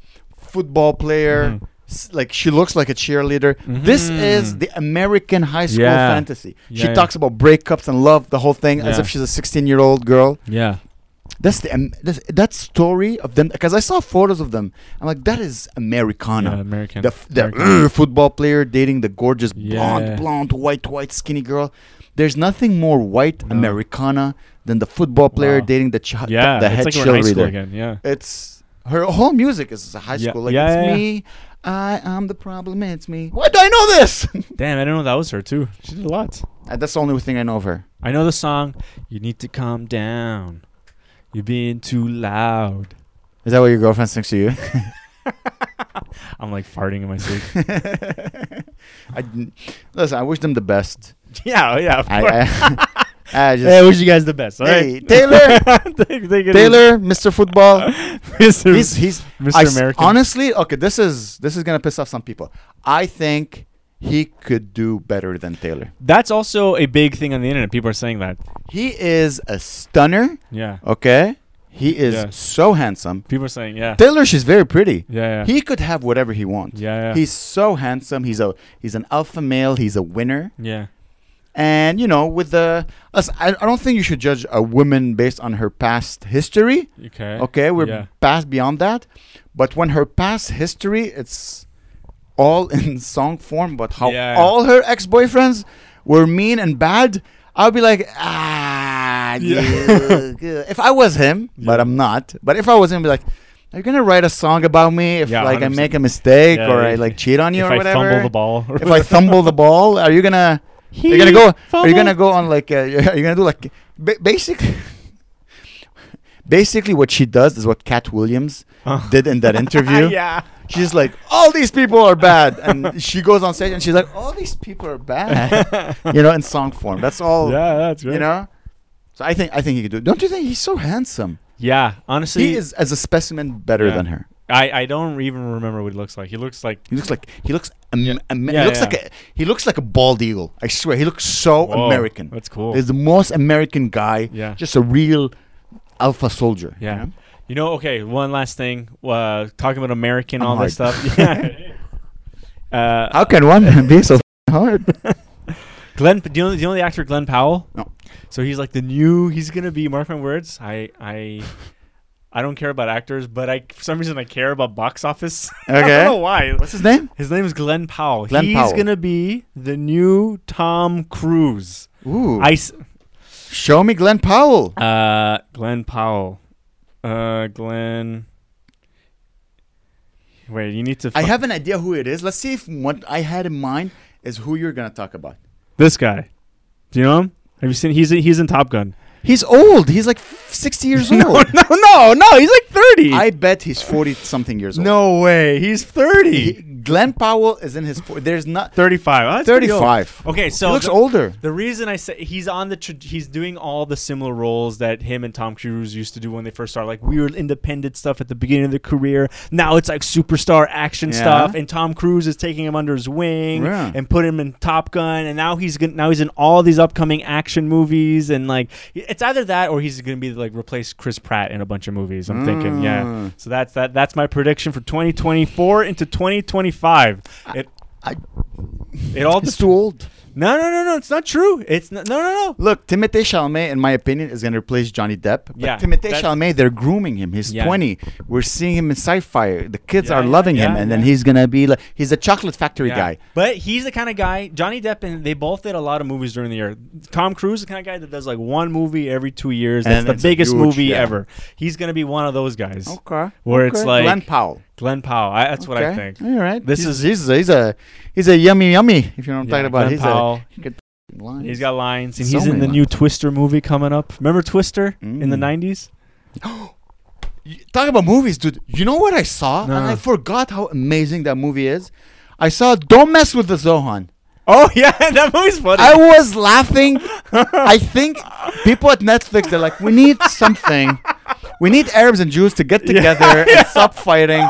football player, Mhm. s- like, she looks like a cheerleader. This is the American high school Yeah. fantasy. Yeah, she yeah. talks about breakups and love, the whole thing, as if she's a 16 year old girl. yeah That's the um, that's, that story of them because I saw photos of them. I'm like, that is Americana. Yeah, American. the, f- the American. football player dating the gorgeous blonde, Yeah. blonde, white, white, skinny girl. There's nothing more white No. Americana than the football player Wow. dating the ch- yeah, the, head like school cheerleader. again. Yeah. It's her whole music is a high Yeah, school. Like yeah, it's yeah, me. I am the problem. It's me. Why do I know this? Damn, I didn't know that was her too. She did a lot. And that's the only thing I know of her. I know the song. You need to calm down. You're being too loud. Is that what your girlfriend sings to you? I'm like farting in my sleep. I listen. I wish them the best. yeah, oh, yeah. Of I, course. I, I just Hey, I wish you guys the best. All Hey, right, Taylor. Take- take Taylor, Mr. Football. Mr. He's he's Mr. I American. honestly, okay, this is this is gonna piss off some people. I think he could do better than Taylor. That's also a big thing on the internet. People are saying that. He is a stunner. Yeah. Okay, he is Yeah. so handsome. People are saying yeah. Taylor, she's very pretty. Yeah. Yeah. He could have whatever he wants. yeah. Yeah. He's so handsome. He's a he's an alpha male. He's a winner. yeah. And you know, with the us, I, I don't think you should judge a woman based on her past history. Okay. Okay, we're Yeah. past beyond that. But when her past history, it's all in song form, but how Yeah. all her ex boyfriends were mean and bad, I'll be like, ah, Yeah. if I was him, but I'm not. But if I was him, I'd be like, are you gonna write a song about me if Yeah, like I 100%. make a mistake Yeah, or I like cheat on you if or I whatever? fumble the ball. if I fumble the ball, are you gonna? Are you gonna go? Are you gonna go on like? Uh, are you gonna do like? Ba- basically, basically, what she does is what Katt Williams Oh. did in that interview. yeah. She's like, all these people are bad, and she goes on stage and she's like, all these people are bad. you know, in song form. That's all. Yeah, that's right. You know. So I think I think he could do. it. Don't you think he's so handsome? Yeah, honestly, he is as a specimen better Yeah. than her. I, I don't even remember what he looks like. He looks like He looks like he looks. Am- Yeah. am- Yeah, he looks yeah. like a he looks like a bald eagle. I swear, he looks so Whoa, American. That's cool. He's the most American guy. Yeah. Just a real alpha soldier. you Yeah. know? You know, okay, one last thing. Uh, talking about American, I'm all this hard. stuff. Yeah. uh, How can one be so hard? Glen, do you know, do you know the actor Glen Powell? No. So he's like the new. He's gonna be. Mark my words. I I. I don't care about actors, but I for some reason I care about box office. Okay. I don't know why. What's his name? His name is Glen Powell. Glen He's Powell. gonna be the new Tom Cruise. Ooh. I s- Show me Glen Powell. Uh, Glen Powell. Uh, Glen. Wait, you need to. I fi- have an idea who it is. Let's see if what I had in mind is who you're gonna talk about. this guy. Do you know him? Have you seen? He's he's in Top Gun. He's old. He's like 60 years old. no, no, no. He's like thirty. I bet he's 40 something years old. no way. He's thirty. He- Glen Powell is in his. There's not 35. Oh, that's pretty old. 35. Okay, so he looks the- older. The reason I say he's on the tra- he's doing all the similar roles that him and Tom Cruise used to do when they first started, like weird independent stuff at the beginning of their career. Now it's like superstar action Yeah. stuff, and Tom Cruise is taking him under his wing Yeah. and put him in Top Gun, and now he's gonna, now he's in all these upcoming action movies, and like it's either that or he's gonna be like replace Chris Pratt in a bunch of movies. I'm thinking, yeah. Mm. So that's that. That's my prediction for 2024 into 2025. It I- it all He's too old. No, no, no, no. It's not true. It's not, no, no, no. Look, Timothée Chalamet, in my opinion, is going to replace Johnny Depp. But Yeah, Timothée Chalamet, they're grooming him. He's Yeah. 20. We're seeing him in sci-fi. The kids Yeah, are loving him, and then he's going to be like he's a chocolate factory Yeah. guy. But he's the kind of guy. Johnny Depp and they both did a lot of movies during the year. Tom Cruise, is the kind of guy that does like one movie every two years. And That's the biggest huge- movie ever. He's gonna be one of those guys. Okay. Where it's like- Glen Powell. Glen Powell. I, that's what I think. All right. This This is- he's, he's a he's a yummy yummy. If you know what I'm Yeah, talking about. Glen he's Powell. a lines. He's got lines, and So he's in the new. Twister movie coming up. Remember Twister in the Mm. '90s? Talk about movies, dude. You know what I saw, and I forgot how amazing that movie is. I saw "Don't Mess with the Zohan." Oh yeah, that movie's funny. I was laughing. I think people at Netflix they're like, we need something. We need Arabs and Jews to get together and stop fighting.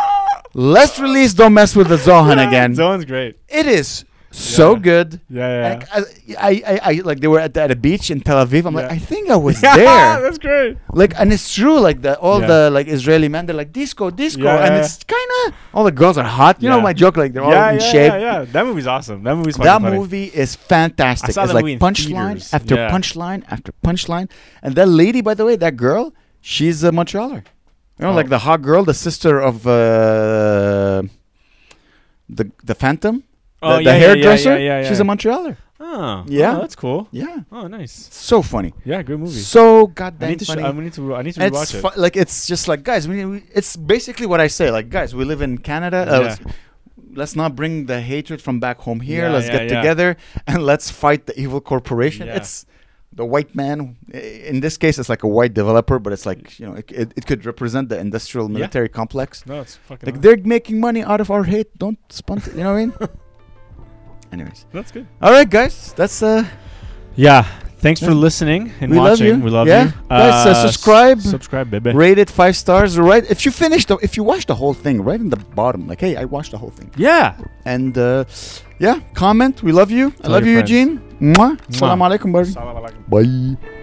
Let's release "Don't Mess with the Zohan" again. Zohan's great. It is so Yeah. good. Yeah, yeah. Like, I, I, I, I, like they were at, the, at a beach in Tel Aviv. I'm like, I think I was there. that's great. Like, and it's true. Like the all Yeah. the like Israeli men, they're like disco, disco, Yeah, and it's kind of all the girls are hot. You know my joke. Like they're all in yeah, shape. yeah, yeah. That movie's awesome. That movie's That funny. movie is fantastic. It's that like punchline after Yeah. punchline after punchline. And that lady, by the way, that girl, she's a Montrealer. You know, Oh. like the hot girl, the sister of uh, the the Phantom, Oh, the, the yeah, hairdresser. yeah, yeah, yeah. She's a Montrealer. Oh, Yeah. oh, that's cool. Yeah, Oh, nice. so funny, Yeah, good movie. so I goddamn need to. Sh- funny. I need to. I need to rewatch it. fu- like it's just like guys. We, we, it's basically what I say. Like guys, we live in Canada. Uh, Yeah. let's, not bring the hatred from back home here. Yeah, let's yeah, get yeah. together and let's fight the evil corporation. Yeah. It's the white man. In this case, it's like a white developer, but it's like you know, it, it, it could represent the industrial Yeah. military complex. no, it's fucking. Like awesome. they're making money out of our hate. Don't sponsor. You know what I mean? Anyways, That's good. all right, guys. That's uh. Yeah. Thanks for listening and We love watching. you. We love Yeah. you. Guys, uh, subscribe. Subscribe, baby. Rate it five stars. Right. If you finish the, if you watch the whole thing, right in the bottom, like, hey, I watched the whole thing. yeah. And uh, yeah, comment. We love you. I love you, friends. Eugene. Mwah. Mwah. Salam alaikum, buddy. Salam alaikum. Bye.